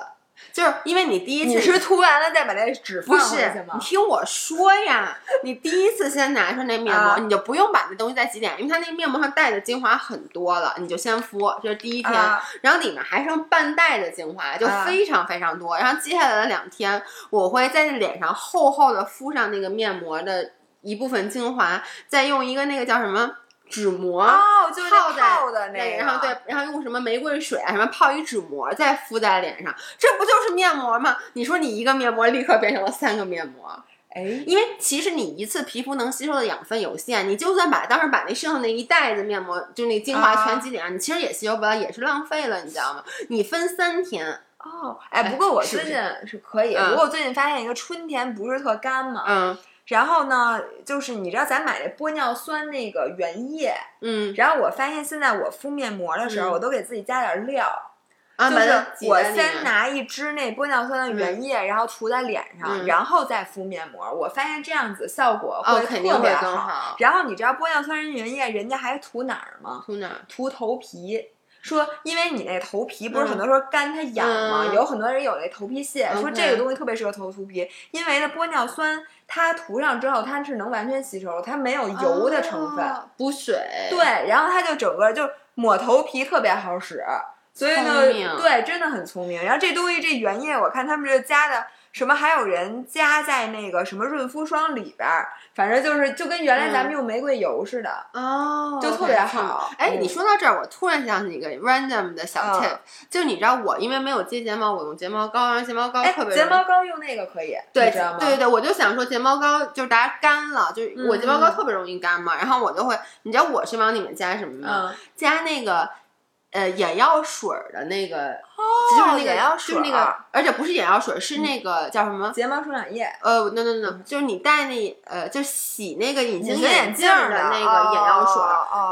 就是因为你第一次你是涂完了再把那纸放回去吗？你听我说呀，你第一次先拿出那面膜，你就不用把那东西再挤脸，因为它那面膜上带的精华很多了，你就先敷，这是第一天。然后里面还剩半袋的精华，就非常非常多。然后接下来的两天，我会在脸上厚厚的敷上那个面膜的一部分精华，再用一个那个叫什么？纸膜哦，就泡的那个，然后对，然后用什么玫瑰水啊，什么泡一纸膜，再敷在脸上，这不就是面膜吗？你说你一个面膜立刻变成了三个面膜，哎，因为其实你一次皮肤能吸收的养分有限，你就算把当时把那剩下那一袋子面膜，就那精华全挤脸上，你其实也吸收不了，也是浪费了，你知道吗？你分三天。哦，哎，不过我最近是可以，不过我最近发现一个春天不是特干嘛，嗯。然后呢，就是你知道咱买那玻尿酸那个原液，嗯，然后我发现现在我敷面膜的时候，我都给自己加点料，就是我先拿一支那玻尿酸的原液，然后涂在脸上，然后再敷面膜。我发现这样子效果会特别好。然后你知道玻尿酸原液人家还涂哪儿吗？涂哪儿？涂头皮。说，因为你那头皮不是很多说干它痒吗？有很多人有那头皮屑，说这个东西特别适合头秃皮，因为呢玻尿酸它涂上之后它是能完全吸收，它没有油的成分，补水。对，然后它就整个就抹头皮特别好使，所以呢，对，真的很聪明。然后这东西这原液，我看他们这加的什么，还有人加在那个什么润肤霜里边儿，反正就是就跟原来咱们用玫瑰油似的哦，就特别好。哎，你说到这儿，我突然想起一个 random 的小 tip，就你知道我因为没有接睫毛，我用睫毛膏，然后睫毛膏特别。睫毛膏用那个可以，对，知道吗？对对，我就想说睫毛膏就是大家干了，就是我睫毛膏特别容易干嘛，然后我就会，你知道我是往里面加什么吗？加那个。呃，眼药水的那个，就是那个，眼药水，就是那个，而且不是眼药水，是那个叫什么？睫毛生长液。呃，no no no，就是你戴那呃，就洗那个隐形眼镜的那个眼药水，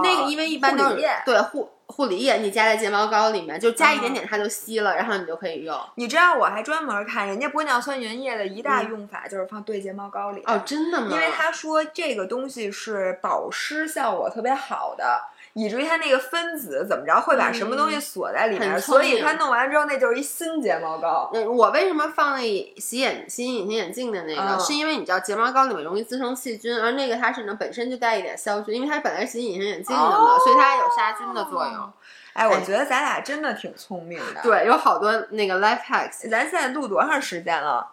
那个因为一般都是对护护理液，你加在睫毛膏里面，就加一点点它就吸了，然后你就可以用。你知道我还专门看人家玻尿酸原液的一大用法就是放对睫毛膏里。哦，真的吗？因为他说这个东西是保湿效果特别好的。以至于它那个分子怎么着会把什么东西锁在里面，所以它弄完之后那就是一新睫毛膏。我为什么放那洗眼洗隐形眼镜的那个？是因为你知道睫毛膏里面容易滋生细菌，而那个它是能本身就带一点消菌，因为它本来是洗隐形眼镜的嘛，所以它有杀菌的作用。哎，我觉得咱俩真的挺聪明的。对，有好多那个 life hacks。咱现在录多长时间了？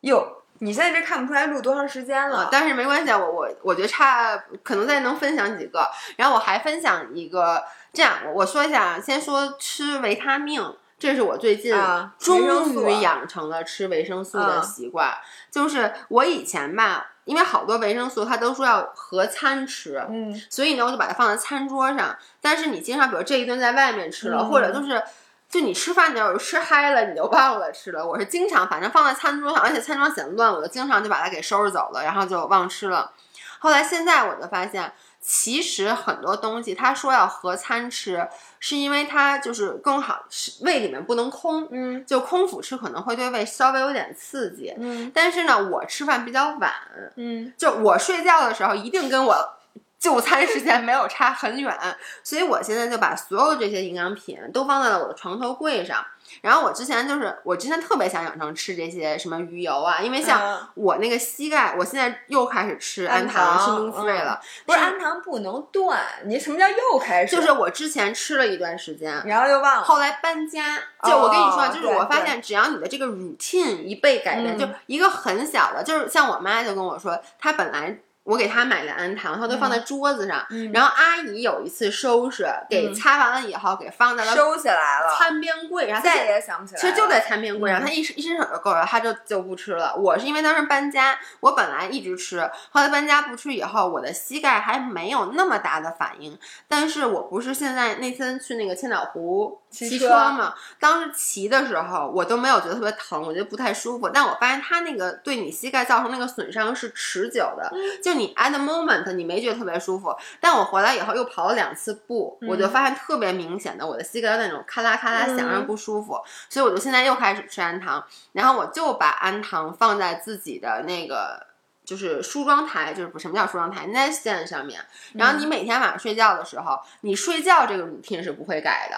哟。你现在这看不出来录多长时间了，但是没关系，我我我觉得差可能再能分享几个，然后我还分享一个，这样我说一下，先说吃维他命，这是我最近终于养成了吃维生素的习惯，就是我以前吧，因为好多维生素它都说要合餐吃，嗯，所以呢我就把它放在餐桌上，但是你经常比如这一顿在外面吃了，或者就是。就你吃饭的时候吃嗨了，你就忘了吃了。我是经常，反正放在餐桌上，而且餐桌显乱，我就经常就把它给收拾走了，然后就忘吃了。后来现在我就发现，其实很多东西他说要合餐吃，是因为它就是更好，胃里面不能空，嗯，就空腹吃可能会对胃稍微有点刺激，嗯。但是呢，我吃饭比较晚，嗯，就我睡觉的时候一定跟我。就餐时间没有差很远，所以我现在就把所有这些营养品都放在了我的床头柜上。然后我之前就是，我之前特别想养成吃这些什么鱼油啊，因为像我那个膝盖，我现在又开始吃安糖，吃 o free 了。不是安糖不能断，你什么叫又开始？就是我之前吃了一段时间，然后又忘了。后来搬家，就我跟你说，就是我发现，只要你的这个 routine 一被改变，就一个很小的，就是像我妈就跟我说，她本来。我给他买的安糖，他都放在桌子上。然后阿姨有一次收拾，给擦完了以后，给放在了收起来了餐边柜。然后再也想不起来。其实就在餐边柜上，他一一伸手就够了，他就就不吃了。我是因为当时搬家，我本来一直吃，后来搬家不吃以后，我的膝盖还没有那么大的反应。但是我不是现在那天去那个千岛湖骑车嘛，当时骑的时候我都没有觉得特别疼，我觉得不太舒服。但我发现它那个对你膝盖造成那个损伤是持久的，就。你 at the moment 你没觉得特别舒服，但我回来以后又跑了两次步，我就发现特别明显的我的膝盖那种咔啦咔啦响，让不舒服，所以我就现在又开始吃氨糖，然后我就把氨糖放在自己的那个就是梳妆台，就是不什么叫梳妆台 nightstand 上面，然后你每天晚上睡觉的时候，你睡觉这个 routine 是不会改的。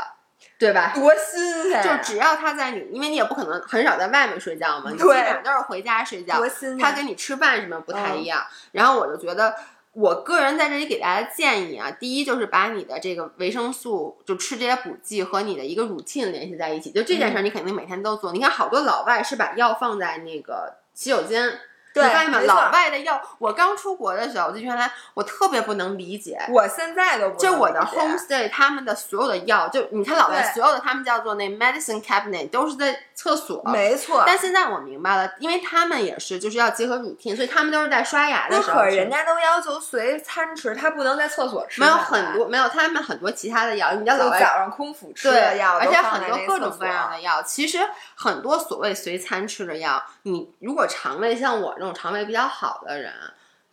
对吧？多新鲜！就只要他在你，因为你也不可能很少在外面睡觉嘛，你基本上都是回家睡觉。多新鲜！他跟你吃饭什么不太一样。然后我就觉得，我个人在这里给大家建议啊，第一就是把你的这个维生素，就吃这些补剂和你的一个 routine 联系在一起。就这件事儿，你肯定每天都做。你看，好多老外是把药放在那个洗手间。你发现吗？老外的药，我刚出国的时候，就原来我特别不能理解。我现在都就我的 homestay，他们的所有的药，就你看老外所有的，他们叫做那 medicine cabinet，都是在厕所。没错。但现在我明白了，因为他们也是就是要结合乳贴，所以他们都是在刷牙的时候。可人家都要求随餐吃，他不能在厕所吃。没有很多，没有他们很多其他的药，你知道早上空腹吃的药，而且很多各种各样的药。其实很多所谓随餐吃的药，你如果肠胃像我这种肠胃比较好。好的人，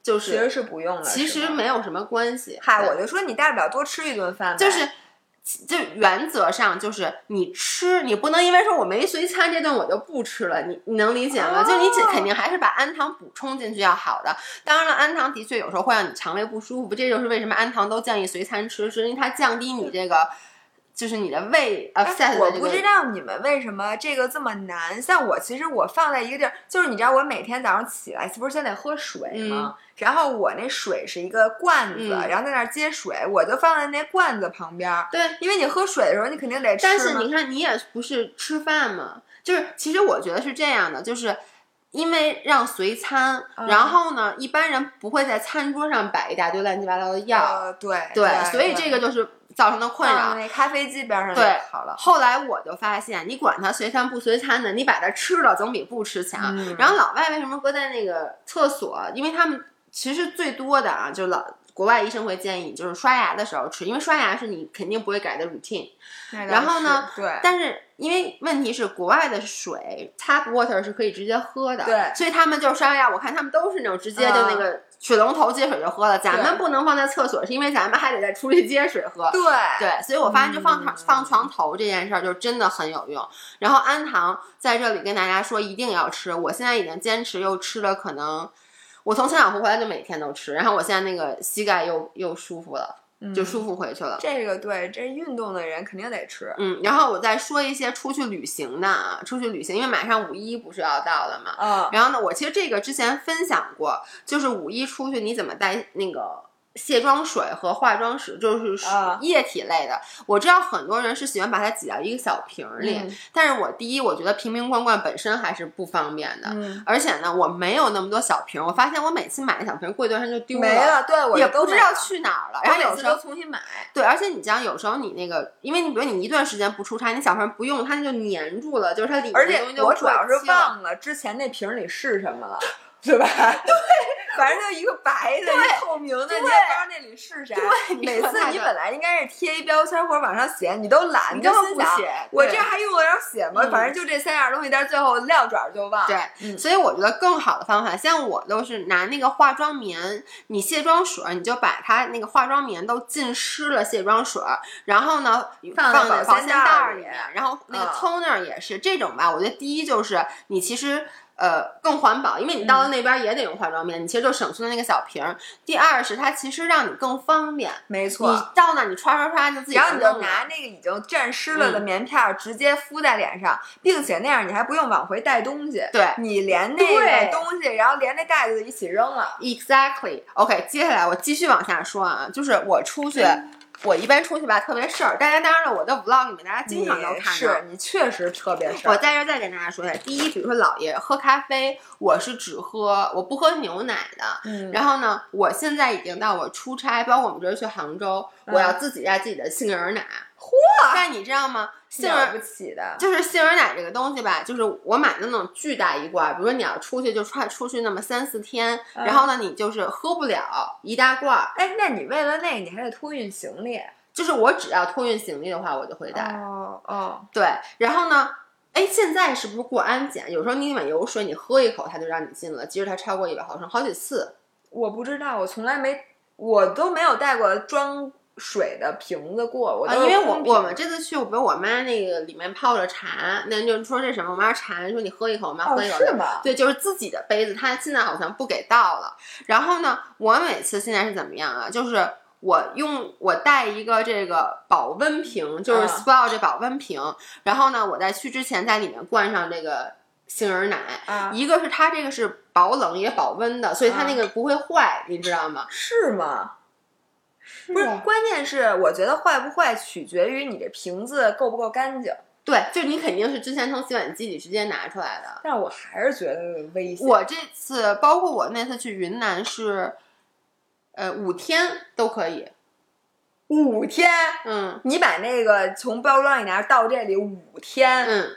就是其实是不用的，其实没有什么关系。嗨，我就说你大不了多吃一顿饭。就是，就原则上就是你吃，你不能因为说我没随餐这顿我就不吃了，你你能理解吗？就你肯定还是把氨糖补充进去要好的。当然了，氨糖的确有时候会让你肠胃不舒服，这就是为什么氨糖都建议随餐吃，是因为它降低你这个。就是你的胃呃，我不知道你们为什么这个这么难。像我，其实我放在一个地儿，就是你知道，我每天早上起来不是先得喝水吗？然后我那水是一个罐子，然后在那儿接水，我就放在那罐子旁边。对，因为你喝水的时候，你肯定得吃。但是你看，你也不是吃饭嘛，就是其实我觉得是这样的，就是因为让随餐，然后呢，一般人不会在餐桌上摆一大堆乱七八糟的药。对对，所以这个就是。造成的困扰，那咖啡机边上对好了。后来我就发现，你管它随餐不随餐的，你把它吃了总比不吃强。然后老外为什么搁在那个厕所？因为他们其实最多的啊，就老国外医生会建议，就是刷牙的时候吃，因为刷牙是你肯定不会改的 routine。然后呢，对，但是因为问题是国外的水 tap water 是可以直接喝的，对，所以他们就刷牙，我看他们都是那种直接就那个。水龙头接水就喝了，咱们不能放在厕所，是因为咱们还得再出去接水喝。对对，所以我发现就放床放床头这件事儿就真的很有用。然后氨糖在这里跟大家说一定要吃，我现在已经坚持又吃了，可能我从青岛湖回来就每天都吃，然后我现在那个膝盖又又舒服了。就舒服回去了。这个对，这运动的人肯定得吃。嗯，然后我再说一些出去旅行的啊，出去旅行，因为马上五一不是要到了嘛。嗯。然后呢，我其实这个之前分享过，就是五一出去你怎么带那个。卸妆水和化妆水就是液体类的，我知道很多人是喜欢把它挤到一个小瓶里，但是我第一，我觉得瓶瓶罐罐本身还是不方便的，而且呢，我没有那么多小瓶，我发现我每次买的小瓶过一段时间就丢了，没了，对，我也不知道去哪儿了，然后有时候重新买，对，而且你这样有时候你那个，因为你比如你一段时间不出差，你小瓶不用，它就粘住了，就是它里面而且我主要是忘了之前那瓶里是什么了。对吧？对，反正就一个白的、一透明的，你也不知道那里是啥。对，每次你本来应该是贴一标签或者往上写，你都懒，你根本不写。我这还用得着写吗？反正就这三样东西，但是最后撂爪就忘。对，所以我觉得更好的方法，像我都是拿那个化妆棉，你卸妆水，你就把它那个化妆棉都浸湿了卸妆水，然后呢放在保鲜袋里面，然后那个 toner 也是这种吧。我觉得第一就是你其实。呃，更环保，因为你到了那边也得用化妆棉，你其实就省去了那个小瓶儿。第二是它其实让你更方便，没错，你到那你刷刷刷就自己。然后你就拿那个已经沾湿了的棉片直接敷在脸上，并且那样你还不用往回带东西，对，你连那个东西，然后连那袋子一起扔了。Exactly. OK，接下来我继续往下说啊，就是我出去。我一般出去吧，特别事儿。大家当然了，我的 vlog 里面大家经常都看到。是你确实特别事儿。我在这再跟大家说一下，第一，比如说姥爷喝咖啡，我是只喝，我不喝牛奶的。嗯。然后呢，我现在已经到我出差，包括我们这次去杭州，我要自己带自己的杏仁奶。嚯！但你知道吗？了不起的，就是杏仁奶这个东西吧，就是我买的那种巨大一罐，比如说你要出去就穿出去那么三四天，然后呢，你就是喝不了一大罐。哎，那你为了那个，你还得托运行李。就是我只要托运行李的话，我就会带。哦哦，对，然后呢，哎，现在是不是过安检？有时候你里面有水，你喝一口，它就让你进了，即使它超过一百毫升，好几次。我不知道，我从来没，我都没有带过装。水的瓶子过，我因为我我们这次去，比如我妈那个里面泡着茶，那就说这什么，我妈茶，说你喝一口，我妈喝一口，是吗？对，就是自己的杯子，她现在好像不给倒了。然后呢，我每次现在是怎么样啊？就是我用我带一个这个保温瓶，就是 Spa 这保温瓶，然后呢，我在去之前在里面灌上这个杏仁奶，一个是它这个是保冷也保温的，所以它那个不会坏，你知道吗？是吗？不是，关键是我觉得坏不坏取决于你这瓶子够不够干净。对，就你肯定是之前从洗碗机里直接拿出来的。但是我还是觉得危险。我这次包括我那次去云南是，呃，五天都可以。五天？嗯，你把那个从包装里拿到这里五天？嗯。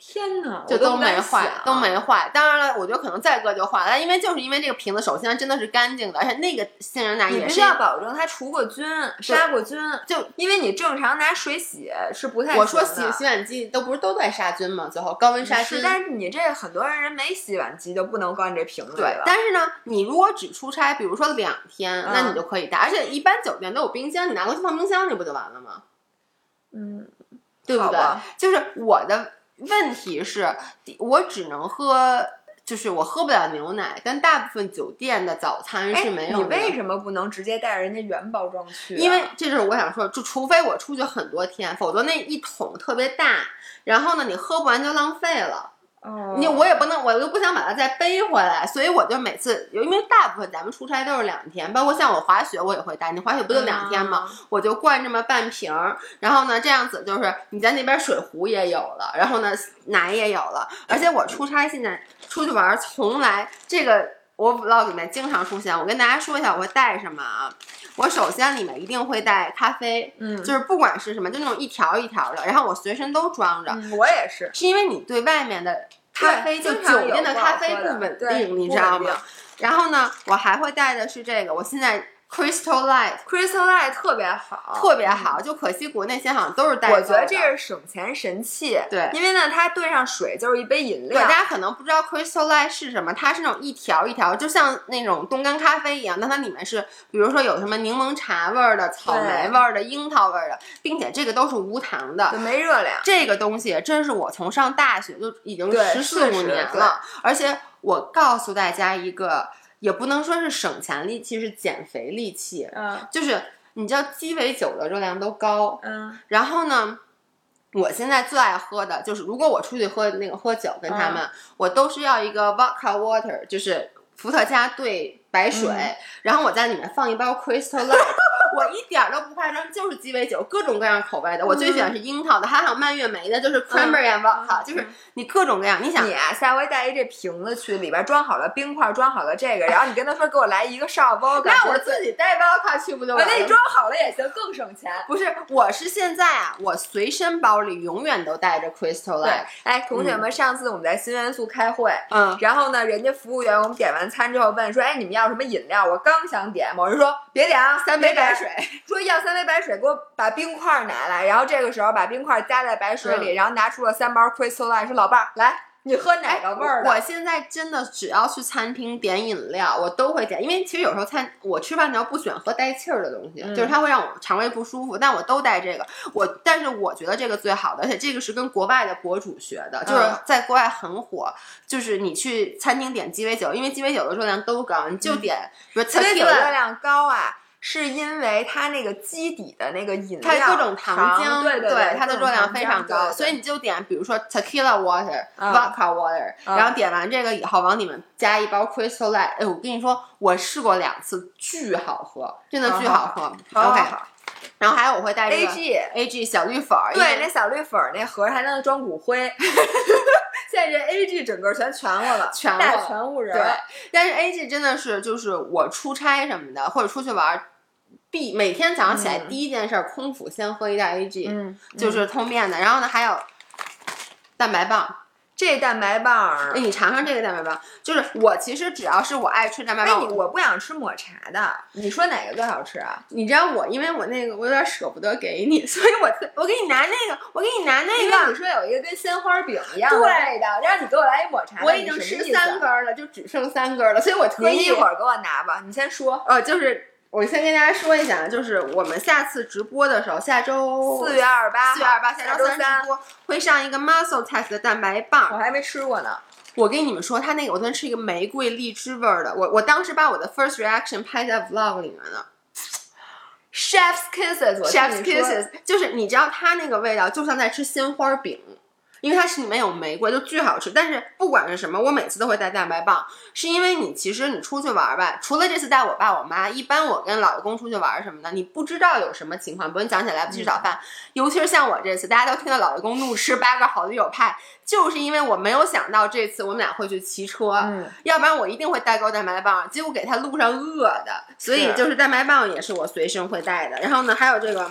天哪，就都没坏，都没坏。当然了，我觉得可能再搁就坏了，因为就是因为这个瓶子，首先真的是干净的，而且那个杏仁奶也是要保证它除过菌、杀过菌。就因为你正常拿水洗是不太我说洗洗碗机都不是都在杀菌吗？最后高温杀菌。但是你这很多人人没洗碗机就不能灌这瓶子对，但是呢，你如果只出差，比如说两天，那你就可以带。而且一般酒店都有冰箱，你拿过去放冰箱里不就完了吗？嗯，对不对？就是我的。问题是，我只能喝就是我喝不了牛奶，但大部分酒店的早餐是没有。你为什么不能直接带着人家原包装去？因为这就是我想说，就除非我出去很多天，否则那一桶特别大，然后呢，你喝不完就浪费了。哦，你我也不能，我又不想把它再背回来，所以我就每次，因为大部分咱们出差都是两天，包括像我滑雪，我也会带。你滑雪不就两天吗？我就灌这么半瓶儿，然后呢，这样子就是你在那边水壶也有了，然后呢，奶也有了，而且我出差现在出去玩从来这个我 vlog 里面经常出现。我跟大家说一下我会带什么啊？我首先里面一定会带咖啡，嗯，就是不管是什么，就那种一条一条的，然后我随身都装着。我也是，是因为你对外面的咖啡就酒店的咖啡不稳定，你知道吗？然后呢，我还会带的是这个，我现在。Crystal Light，Crystal Light 特别好，特别好，就可惜国内现在好像都是带。我觉得这是省钱神器，对，因为呢，它兑上水就是一杯饮料。大家可能不知道 Crystal Light 是什么，它是那种一条一条，就像那种冻干咖啡一样，但它里面是，比如说有什么柠檬茶味儿的、草莓味儿的、樱桃味儿的，并且这个都是无糖的，没热量。这个东西真是我从上大学就已经十四五年了，而且我告诉大家一个。也不能说是省钱利器，是减肥利器。嗯，就是你知道鸡尾酒的热量都高。嗯，然后呢，我现在最爱喝的就是，如果我出去喝那个喝酒，跟他们，我都是要一个 vodka water，就是伏特加兑白水，然后我在里面放一包 Crystal Light。我一点都不夸张，就是鸡尾酒，各种各样口味的。我最喜欢是樱桃的，还有蔓越莓的，就是 cranberry and vodka，就是你各种各样。你想，你啊，下回带一这瓶子去，里边装好了冰块，装好了这个，然后你跟他说给我来一个少 vodka，那我自己带 vodka 去不就完了？那你装好了也行，更省钱。不是，我是现在啊，我随身包里永远都带着 crystal light。哎，同学们，上次我们在新元素开会，嗯，然后呢，人家服务员我们点完餐之后问说，哎，你们要什么饮料？我刚想点，某人说别点啊，三杯白水。说要三杯白水，给我把冰块拿来。然后这个时候把冰块加在白水里，然后拿出了三包 Crystal Light，说老伴儿来，你喝哪个味儿的？我现在真的只要去餐厅点饮料，我都会点，因为其实有时候餐我吃饭的时候不喜欢喝带气儿的东西，就是它会让我肠胃不舒服。但我都带这个，我但是我觉得这个最好的，而且这个是跟国外的博主学的，就是在国外很火。就是你去餐厅点鸡尾酒，因为鸡尾酒的热量都高，你就点，比如鸡尾酒热量高啊。是因为它那个基底的那个饮料，它各种糖浆，对对，它的热量非常高，所以你就点，比如说 tequila water、vodka water，然后点完这个以后，往里面加一包 crystal light。哎，我跟你说，我试过两次，巨好喝，真的巨好喝。OK，然后还有我会带这个 AG 小绿粉儿，对，那小绿粉儿那盒还能装骨灰。现在这 AG 整个全全过了，全大全乎人。对，但是 AG 真的是，就是我出差什么的，或者出去玩。必每天早上起来第一件事，空腹先喝一袋 AG，嗯，就是通便的。然后呢，还有蛋白棒，这蛋白棒，哎，你尝尝这个蛋白棒。就是我其实只要是我爱吃蛋白棒，我不想吃抹茶的。你说哪个最好吃啊？你知道我，因为我那个我有点舍不得给你，所以我我给你拿那个，我给你拿那个。你说有一个跟鲜花饼一样的味道，让你给我来一抹茶。我已经吃三根了，就只剩三根了，所以我特意一会儿给我拿吧。你先说，呃，就是。我先跟大家说一下，就是我们下次直播的时候，下周四月二十八，四月二十八，下周三直播会上一个 Muscle Test 的蛋白棒，我还没吃过呢。我跟你们说，他那个我昨天吃一个玫瑰荔枝味儿的，我我当时把我的 first reaction 拍在 vlog 里面了。Chef's kisses，Chef's kisses，就是你知道它那个味道，就像在吃鲜花饼。因为它是里面有玫瑰，就巨好吃。但是不管是什么，我每次都会带蛋白棒，是因为你其实你出去玩吧，除了这次带我爸我妈，一般我跟老公出去玩什么的，你不知道有什么情况，比如你早上起来来不及吃早饭，尤其是像我这次，大家都听到老公怒吃八个好丽友派，就是因为我没有想到这次我们俩会去骑车，嗯，要不然我一定会带够蛋白棒，结果给他路上饿的，所以就是蛋白棒也是我随身会带的。然后呢，还有这个。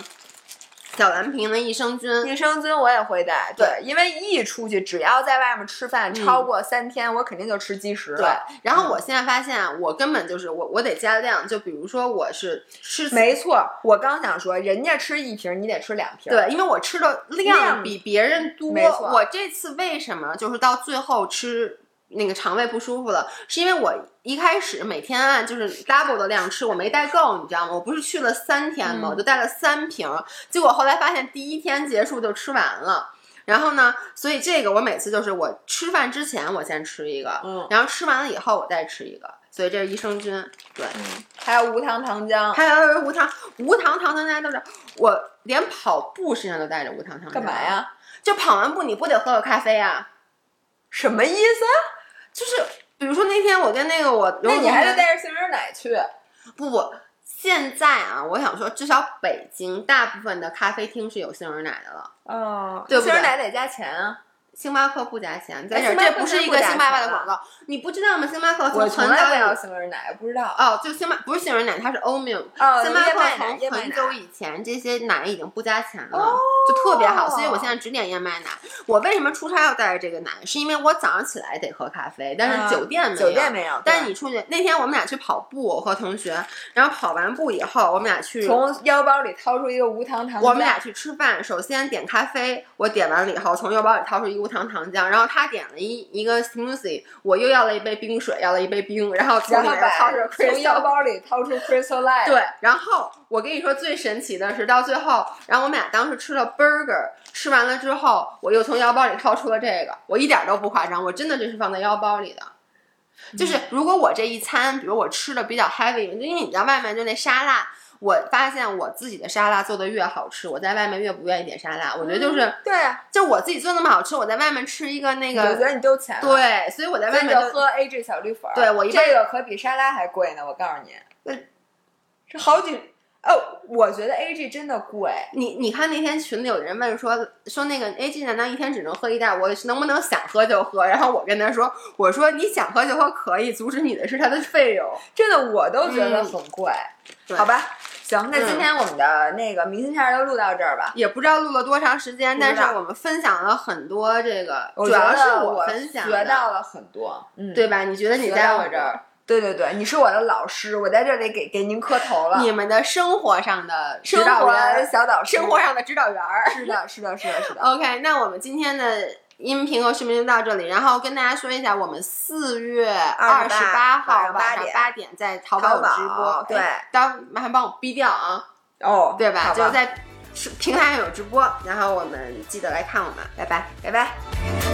小蓝瓶的益生菌，益生菌我也会带。对，因为一出去，只要在外面吃饭超过三天，我肯定就吃积食。对，然后我现在发现啊，我根本就是我，我得加量。就比如说，我是吃，没错，我刚想说，人家吃一瓶，你得吃两瓶。对，因为我吃的量比别人多。我这次为什么就是到最后吃？那个肠胃不舒服了，是因为我一开始每天按就是 double 的量吃，我没带够，你知道吗？我不是去了三天吗？我就带了三瓶，结果后来发现第一天结束就吃完了，然后呢，所以这个我每次就是我吃饭之前我先吃一个，嗯，然后吃完了以后我再吃一个，所以这是益生菌。对，还有无糖糖浆，还有无糖无糖糖浆，大家都是我连跑步身上都带着无糖糖浆。干嘛呀？就跑完步你不得喝个咖啡啊？什么意思？就是比如说那天我跟那个我，那你还得带着杏仁奶去？不不。现在啊，我想说，至少北京大部分的咖啡厅是有杏仁奶的了。哦，对？杏仁奶得加钱啊。星巴克不加钱，在这这不是一个星巴克的广告，你不知道吗？星巴克我从来不要杏仁奶，不知道哦，就星巴不是杏仁奶，它是欧米。哦，星巴克从很久以前这些奶已经不加钱了，就特别好，所以我现在只点燕麦奶。我为什么出差要带着这个奶？是因为我早上起来得喝咖啡，但是酒店没有。酒店没有。但是你出去那天我们俩去跑步，我和同学，然后跑完步以后，我们俩去从腰包里掏出一个无糖糖。我们俩去吃饭，首先点咖啡，我点完了以后，从腰包里掏出一无糖糖浆，然后。他点了一一个 smoothie，我又要了一杯冰水，要了一杯冰，然后从里面掏出从腰包里掏出 crystal light。对，然后我跟你说最神奇的是到最后，然后我们俩当时吃了 burger，吃完了之后，我又从腰包里掏出了这个，我一点都不夸张，我真的就是放在腰包里的。就是如果我这一餐，比如我吃的比较 heavy，因为你在外面就那沙拉。我发现我自己的沙拉做的越好吃，我在外面越不愿意点沙拉。我觉得就是对，就我自己做那么好吃，我在外面吃一个那个，我觉得你丢钱。对，所以我在外面喝 A G 小绿粉。对我一这个可比沙拉还贵呢，我告诉你。这好几哦，我觉得 A G 真的贵。你你看那天群里有人问说说那个 A G 难道一天只能喝一袋？我能不能想喝就喝？然后我跟他说，我说你想喝就喝可以，阻止你的是它的费用。真的，我都觉得很贵。好吧。行，那今天我们的那个明信片就录到这儿吧。也不知道录了多长时间，但是我们分享了很多这个，主要是我分享，学到了很多，嗯，对吧？你觉得你在我这儿，对对对，你是我的老师，我在这里给给您磕头了。你们的生活上的指导员小导师，生活上的指导员儿。是的，是的，是的，是的。OK，那我们今天的。音频和视频就到这里，然后跟大家说一下，我们四月二十八号晚上八点在淘宝有直播，对，到麻烦帮我逼掉啊，哦，对吧？就在平台上有直播，然后我们记得来看我们，拜拜，拜拜。